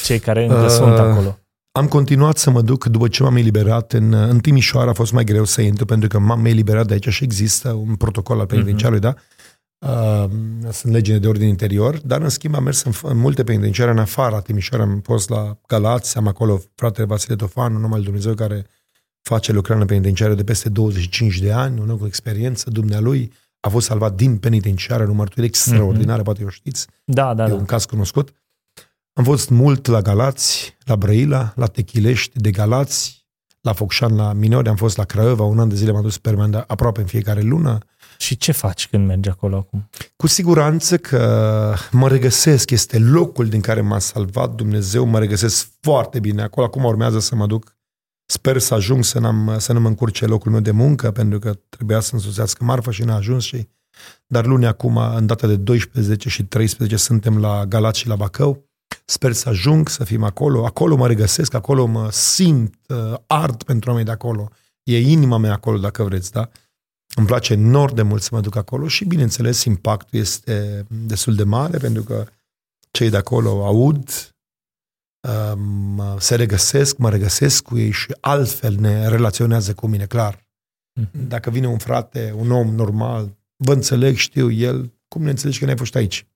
cei care încă uh, sunt acolo? Am continuat să mă duc după ce m-am eliberat. În, în Timișoara a fost mai greu să intru pentru că m-am eliberat de aici și există un protocol al penitenciarului, uh-huh. da? Uh, sunt legile de ordine interior, dar în schimb am mers în, în multe penitenciare în afara Timișoara. Am fost la Galați, am acolo fratele Vasile Tofan, un om al Dumnezeu care face lucrare în penitenciară de peste 25 de ani, un om cu experiență, dumnealui a fost salvat din penitenciară, în o mărturie extraordinară, mm-hmm. poate o știți. Da, da, e da. un caz cunoscut. Am fost mult la Galați, la Brăila, la Techilești de Galați, la Focșan, la Minori, am fost la Craiova, un an de zile m-am dus permanent aproape în fiecare lună. Și ce faci când mergi acolo acum? Cu siguranță că mă regăsesc, este locul din care m-a salvat Dumnezeu, mă regăsesc foarte bine acolo. Acum urmează să mă duc Sper să ajung să, n-am, să nu mă încurce locul meu de muncă, pentru că trebuia să însuțească marfa și n-a ajuns și... Dar luni acum, în data de 12 și 13, suntem la Galați și la Bacău. Sper să ajung, să fim acolo. Acolo mă regăsesc, acolo mă simt uh, art pentru oamenii de acolo. E inima mea acolo, dacă vreți, da? Îmi place enorm de mult să mă duc acolo și, bineînțeles, impactul este destul de mare, pentru că cei de acolo aud se regăsesc, mă regăsesc cu ei și altfel ne relaționează cu mine, clar. Mhm. Dacă vine un frate, un om normal, vă înțeleg, știu el, cum ne înțelegi că ne-ai fost aici?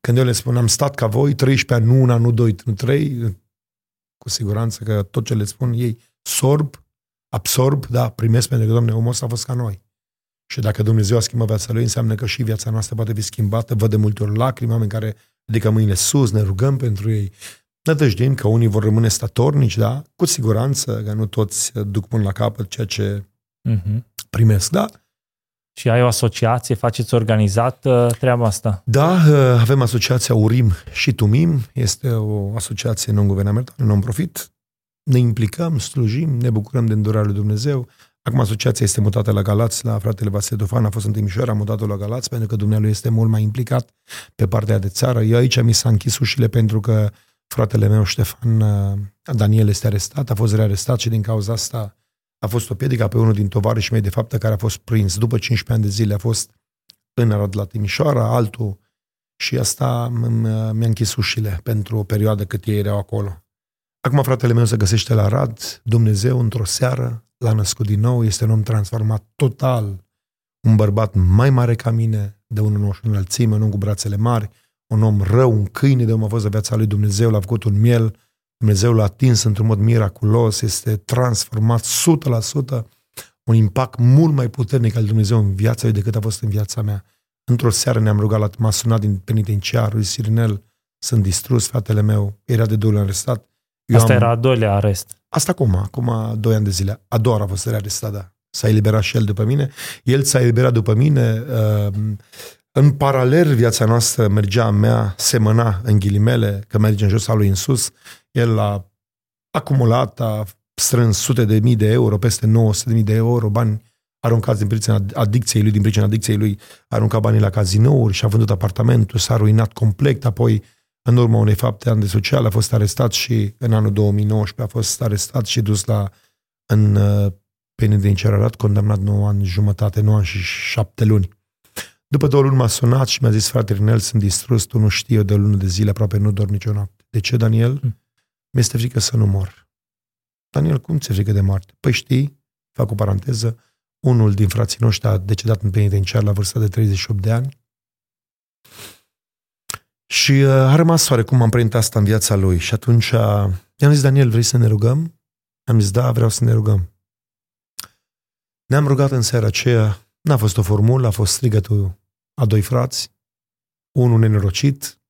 Când eu le spun, am stat ca voi 13 ani, nu una, nu doi, nu trei, cu siguranță că tot ce le spun ei sorb, absorb, da, primesc pentru că, Doamne, omul ăsta a fost ca noi. Și dacă Dumnezeu a schimbat viața lui, înseamnă că și viața noastră poate fi schimbată. Văd de multe ori lacrimi, oameni care ridică mâinile sus, ne rugăm pentru ei. Nădăjdim că unii vor rămâne statornici, da? Cu siguranță că nu toți duc până la capăt ceea ce uh-huh. primesc, da? Și ai o asociație, faceți organizat uh, treaba asta? Da, uh, avem asociația URIM și TUMIM, este o asociație non-guvernamentală, non-profit. Ne implicăm, slujim, ne bucurăm de îndurarea lui Dumnezeu. Acum asociația este mutată la Galați, la fratele Vasile Dofan, a fost în Timișoara, a mutat-o la Galați, pentru că Dumnezeu este mult mai implicat pe partea de țară. Eu aici mi s-a închis ușile pentru că Fratele meu, Ștefan uh, Daniel, este arestat, a fost rearestat și din cauza asta a fost o piedică pe unul din tovarășii mei de fapt care a fost prins după 15 ani de zile, a fost în Arad la Timișoara, altul și asta mi-a închis ușile pentru o perioadă cât ei erau acolo. Acum fratele meu se găsește la Arad, Dumnezeu într-o seară l-a născut din nou, este un om transformat total, un bărbat mai mare ca mine, de unul înălțime, un om cu brațele mari, un om rău, un câine de om a fost de viața lui Dumnezeu, l-a făcut un miel, Dumnezeu l-a atins într-un mod miraculos, este transformat 100%, un impact mult mai puternic al Dumnezeu în viața lui decât a fost în viața mea. Într-o seară ne-am rugat, la, m-a sunat din penitenciar, lui Sirinel, sunt distrus, fratele meu, era de două arestat. Eu Asta am... era a doilea arest. Asta acum, acum doi ani de zile. A doua a fost rearestat, da. S-a eliberat și el după mine. El s-a eliberat după mine. Uh, în paralel, viața noastră mergea a mea, semăna în ghilimele, că merge în jos al lui în sus. El a acumulat, a strâns sute de mii de euro, peste 900 de mii de euro, bani aruncați din pricina adicției lui, din pricina adicției lui, a aruncat banii la cazinouri și a vândut apartamentul, s-a ruinat complet, apoi în urma unei fapte ani de social a fost arestat și în anul 2019 a fost arestat și dus la în uh, penitenciar condamnat 9 ani jumătate, 9 ani și 7 luni. După două luni m-a sunat și mi-a zis, frate Rinel, sunt distrus, tu nu știi, eu de o lună de zile aproape nu dorm nicio noapte. De ce, Daniel? Mm. Mi-este frică să nu mor. Daniel, cum ți-e frică de moarte? Păi știi, fac o paranteză, unul din frații noștri a decedat în penitenciar la vârsta de 38 de ani și uh, a rămas cum am print asta în viața lui. Și atunci uh, i-am zis, Daniel, vrei să ne rugăm? Am zis, da, vreau să ne rugăm. Ne-am rugat în seara aceea, n-a fost o formulă, a fost strigătul a doi frați, unul nenorocit,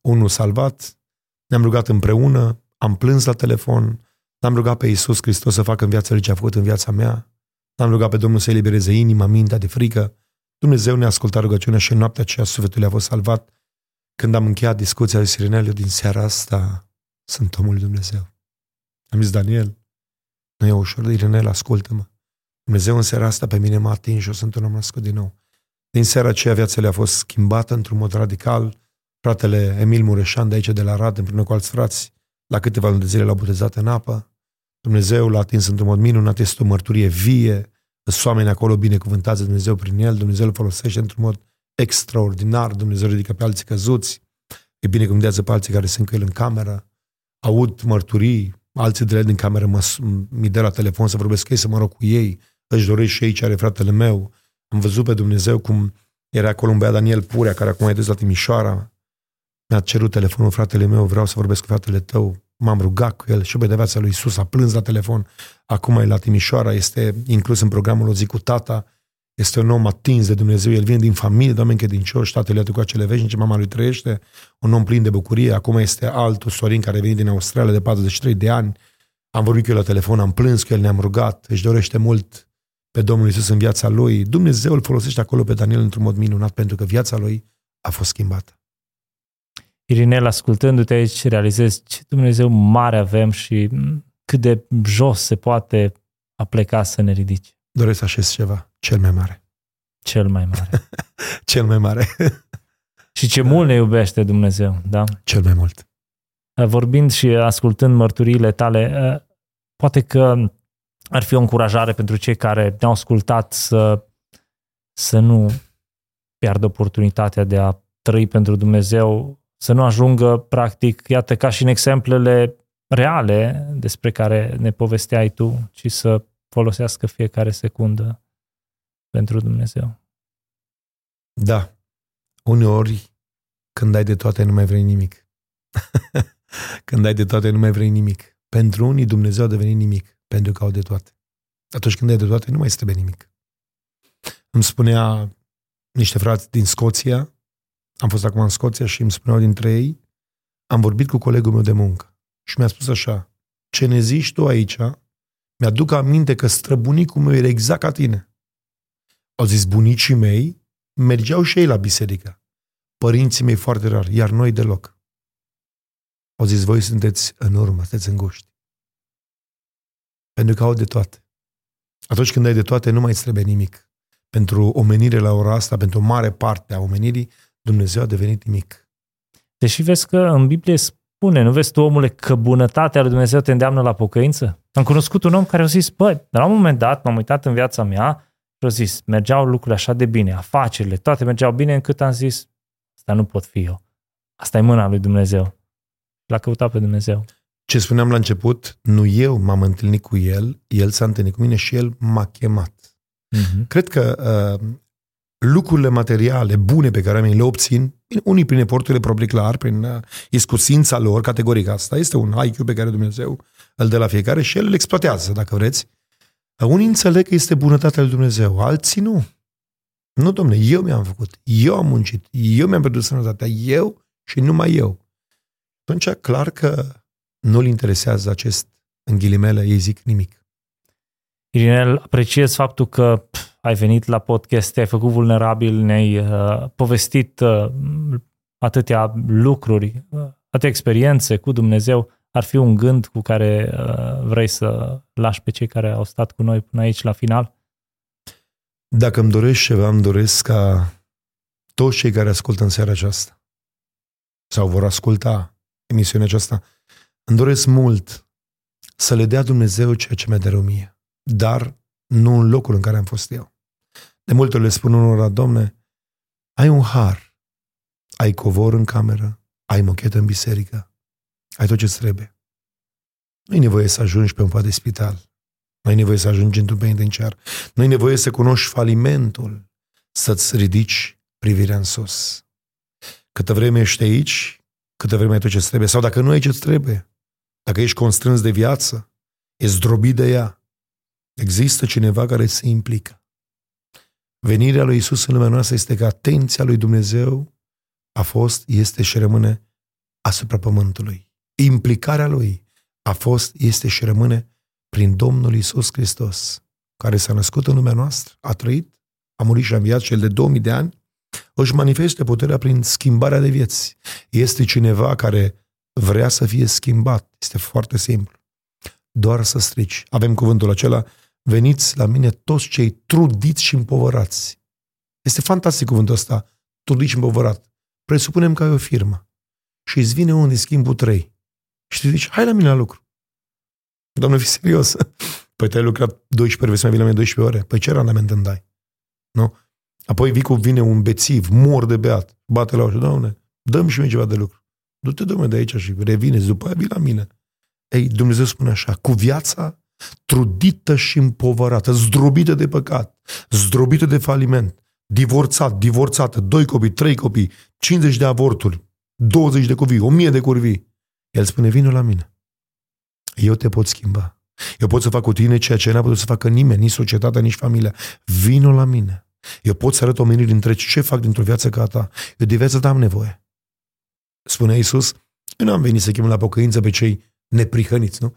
unul salvat, ne-am rugat împreună, am plâns la telefon, l-am rugat pe Iisus Hristos să facă în viața lui ce a făcut în viața mea, l-am rugat pe Domnul să elibereze inima, mintea de frică, Dumnezeu ne-a ascultat rugăciunea și în noaptea aceea sufletul a fost salvat. Când am încheiat discuția lui Sirinel, din seara asta sunt omul lui Dumnezeu. Am zis, Daniel, nu e ușor, Irinel, ascultă-mă. Dumnezeu în seara asta pe mine m-a atins și eu sunt un om născut din nou. Din seara aceea viața le-a fost schimbată într-un mod radical. Fratele Emil Mureșan de aici de la Rad, împreună cu alți frați, la câteva luni de zile l-au botezat în apă. Dumnezeu l-a atins într-un mod minunat, este o mărturie vie, sunt oameni acolo binecuvântați de Dumnezeu prin el, Dumnezeu îl folosește într-un mod extraordinar, Dumnezeu ridică pe alții căzuți, e binecuvântează pe alții care sunt cu el în cameră, aud mărturii, alții de la din cameră mă, mi dă la telefon să vorbesc cu ei, să mă rog cu ei, își doresc și ei ce are fratele meu. Am văzut pe Dumnezeu cum era acolo un băiat Daniel Purea, care acum e dus la Timișoara. Mi-a cerut telefonul fratele meu, vreau să vorbesc cu fratele tău. M-am rugat cu el și pe de viața lui Isus a plâns la telefon. Acum e la Timișoara, este inclus în programul O zi cu tata. Este un om atins de Dumnezeu, el vine din familie de oameni credincioși, tatăl cu acele veșnice, mama lui trăiește, un om plin de bucurie. Acum este altul, Sorin, care a venit din Australia de 43 de ani. Am vorbit cu el la telefon, am plâns cu el, ne-am rugat, își dorește mult pe Domnul Isus în viața lui. Dumnezeu îl folosește acolo pe Daniel într-un mod minunat pentru că viața lui a fost schimbată. Irinel, ascultându-te aici, realizezi ce Dumnezeu mare avem și cât de jos se poate apleca să ne ridici. Doresc să așez ceva. Cel mai mare. Cel mai mare. <laughs> Cel mai mare. și ce mult ne iubește Dumnezeu, da? Cel mai mult. Vorbind și ascultând mărturiile tale, poate că ar fi o încurajare pentru cei care ne-au ascultat să, să nu piardă oportunitatea de a trăi pentru Dumnezeu, să nu ajungă, practic, iată, ca și în exemplele reale despre care ne povesteai tu, ci să folosească fiecare secundă pentru Dumnezeu. Da. Uneori, când ai de toate, nu mai vrei nimic. <laughs> când ai de toate, nu mai vrei nimic. Pentru unii, Dumnezeu a devenit nimic pentru că au de toate. Atunci când ai de toate, nu mai trebuie nimic. Îmi spunea niște frați din Scoția, am fost acum în Scoția și îmi spuneau dintre ei, am vorbit cu colegul meu de muncă și mi-a spus așa, ce ne zici tu aici, mi-aduc aminte că străbunicul meu era exact ca tine. Au zis, bunicii mei mergeau și ei la biserică. Părinții mei foarte rar, iar noi deloc. Au zis, voi sunteți în urmă, sunteți înguști. Pentru că au de toate. Atunci când ai de toate, nu mai îți trebuie nimic. Pentru omenire la ora asta, pentru o mare parte a omenirii, Dumnezeu a devenit nimic. Deși vezi că în Biblie spune, nu vezi tu, omule, că bunătatea lui Dumnezeu te îndeamnă la pocăință? Am cunoscut un om care a zis, băi, la un moment dat m-am uitat în viața mea și a zis, mergeau lucrurile așa de bine, afacerile, toate mergeau bine, încât am zis, asta nu pot fi eu. Asta e mâna lui Dumnezeu. L-a căutat pe Dumnezeu. Ce spuneam la început, nu eu m-am întâlnit cu el, el s-a întâlnit cu mine și el m-a chemat. Uh-huh. Cred că uh, lucrurile materiale bune pe care oamenii le obțin, unii prin eforturile proprii clar, prin uh, iscusința lor, categoric asta, este un IQ pe care Dumnezeu îl dă la fiecare și el îl exploatează, dacă vreți. Uh, unii înțeleg că este bunătatea lui Dumnezeu, alții nu. Nu, domne, eu mi-am făcut, eu am muncit, eu mi-am pierdut sănătatea, eu și numai eu. Atunci, clar că nu-l interesează acest, în ghilimele, ei zic nimic. Irinel, apreciez faptul că pf, ai venit la podcast, te-ai făcut vulnerabil, ne-ai uh, povestit uh, atâtea lucruri, uh, atâtea experiențe cu Dumnezeu. Ar fi un gând cu care uh, vrei să lași pe cei care au stat cu noi până aici la final? Dacă îmi dorești ceva, îmi doresc ca toți cei care ascultă în seara aceasta sau vor asculta emisiunea aceasta îmi doresc mult să le dea Dumnezeu ceea ce mi-a de mie, dar nu în locul în care am fost eu. De multe ori le spun unora, domne, ai un har, ai covor în cameră, ai mochetă în biserică, ai tot ce trebuie. Nu ai nevoie să ajungi pe un pat de spital, nu ai nevoie să ajungi într-un penitenciar, nu ai nevoie să cunoști falimentul, să-ți ridici privirea în sus. Câtă vreme ești aici, câtă vreme ai tot ce trebuie, sau dacă nu ai ce trebuie, dacă ești constrâns de viață, e zdrobit de ea, există cineva care se implică. Venirea lui Isus în lumea noastră este că atenția lui Dumnezeu a fost, este și rămâne asupra pământului. Implicarea lui a fost, este și rămâne prin Domnul Isus Hristos, care s-a născut în lumea noastră, a trăit, a murit și a înviat, cel de 2000 de ani, își manifeste puterea prin schimbarea de vieți. Este cineva care vrea să fie schimbat. Este foarte simplu. Doar să strici. Avem cuvântul acela, veniți la mine toți cei trudiți și împovărați. Este fantastic cuvântul ăsta, trudit și împovărat. Presupunem că ai o firmă și îți vine unul din schimbul trei și tu zici, hai la mine la lucru. Doamne, fi serios. <laughs> Păi te-ai lucrat 12 ore, vei să mai vii la mine 12 ore. Păi ce randament îmi dai? Nu? Apoi Vicu vine un bețiv, mor de beat, bate la ușă, doamne, dăm și mie ceva de lucru. Du-te, domnule, de aici și revine, după aia vii la mine. Ei, Dumnezeu spune așa, cu viața trudită și împovărată, zdrobită de păcat, zdrobită de faliment, divorțat, divorțată, doi copii, trei copii, 50 de avorturi, 20 de copii, 1000 de curvii. El spune, vină la mine. Eu te pot schimba. Eu pot să fac cu tine ceea ce n-a putut să facă nimeni, nici societatea, nici familia. Vino la mine. Eu pot să arăt omenirii între ce fac dintr-o viață ca ta. Eu de viață am nevoie. Spune Iisus, eu nu am venit să chem la pocăință pe cei neprihăniți, nu?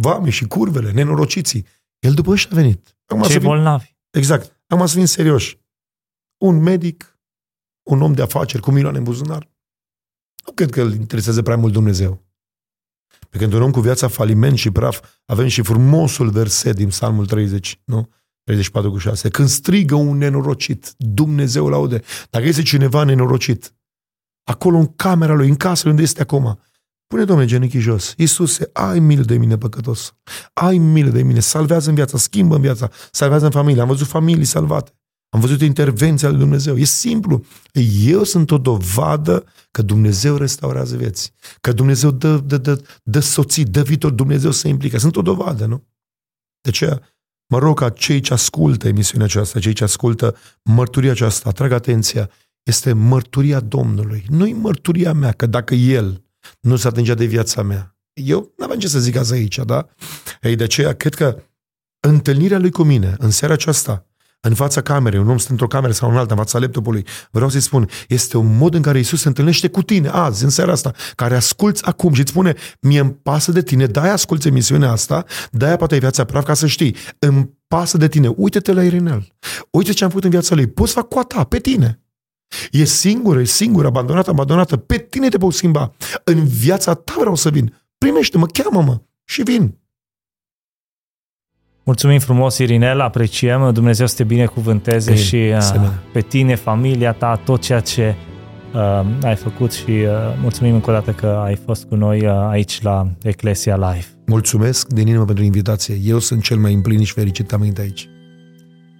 Vame și curvele, nenorociții. El după ăștia a venit. Acum cei bolnavi. Exact. Acum să fim serioși. Un medic, un om de afaceri cu milioane în buzunar, nu cred că îl interesează prea mult Dumnezeu. Pe când un om cu viața faliment și praf, avem și frumosul verset din Psalmul 30, nu? 34 cu 6. Când strigă un nenorocit, Dumnezeu laude. Dacă este cineva nenorocit, acolo în camera lui, în casă unde este acum, pune, domnule, genunchii jos. Iisuse, ai milă de mine, păcătos. Ai milă de mine, salvează în viața, schimbă în viața, salvează în familie. Am văzut familii salvate. Am văzut intervenția lui Dumnezeu. E simplu. Eu sunt o dovadă că Dumnezeu restaurează vieți. Că Dumnezeu dă, dă, dă, dă soții, dă viitor. Dumnezeu se implică. Sunt o dovadă, nu? De aceea, mă rog ca cei ce ascultă emisiunea aceasta, cei ce ascultă mărturia aceasta, atrag atenția, este mărturia Domnului. Nu-i mărturia mea, că dacă El nu se atingea de viața mea, eu nu aveam ce să zic azi aici, da? Ei, de aceea, cred că întâlnirea Lui cu mine, în seara aceasta, în fața camerei, un om stă într-o cameră sau în alta, în fața laptopului, vreau să-i spun, este un mod în care Isus se întâlnește cu tine azi, în seara asta, care asculți acum și îți spune, mie îmi pasă de tine, de-aia asculți emisiunea asta, de-aia poate ai viața praf, ca să știi, îmi pasă de tine, uite-te la Irinel, uite ce am făcut în viața lui, poți fac cu a ta, pe tine. E singură, e singură, abandonată, abandonată, pe tine te poți schimba. În viața ta vreau să vin. Primește-mă, cheamă-mă și vin. Mulțumim frumos, Irinel, apreciem, Dumnezeu să te binecuvânteze Bine, și uh, pe tine, familia ta, tot ceea ce uh, ai făcut și uh, mulțumim încă o dată că ai fost cu noi uh, aici la Eclesia Live. Mulțumesc din inimă pentru invitație. Eu sunt cel mai împlinit și fericit am aici.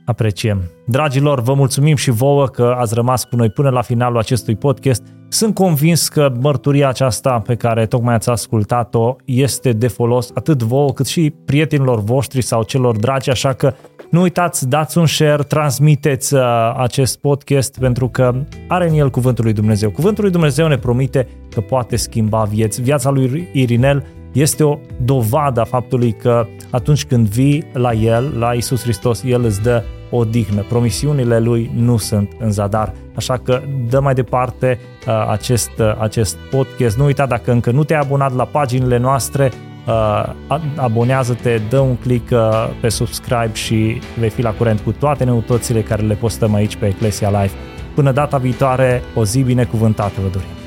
Apreciem. Dragilor, vă mulțumim și vouă că ați rămas cu noi până la finalul acestui podcast. Sunt convins că mărturia aceasta pe care tocmai ați ascultat-o este de folos atât vouă cât și prietenilor voștri sau celor dragi, așa că nu uitați, dați un share, transmiteți uh, acest podcast pentru că are în el Cuvântul lui Dumnezeu. Cuvântul lui Dumnezeu ne promite că poate schimba vieți. Viața lui Irinel este o dovadă a faptului că atunci când vii la El, la Isus Hristos, El îți dă odihnă. Promisiunile Lui nu sunt în zadar. Așa că dă mai departe uh, acest, uh, acest podcast. Nu uita, dacă încă nu te-ai abonat la paginile noastre, uh, abonează-te, dă un click uh, pe subscribe și vei fi la curent cu toate neutățile care le postăm aici pe Ecclesia Live. Până data viitoare, o zi binecuvântată vă dorim!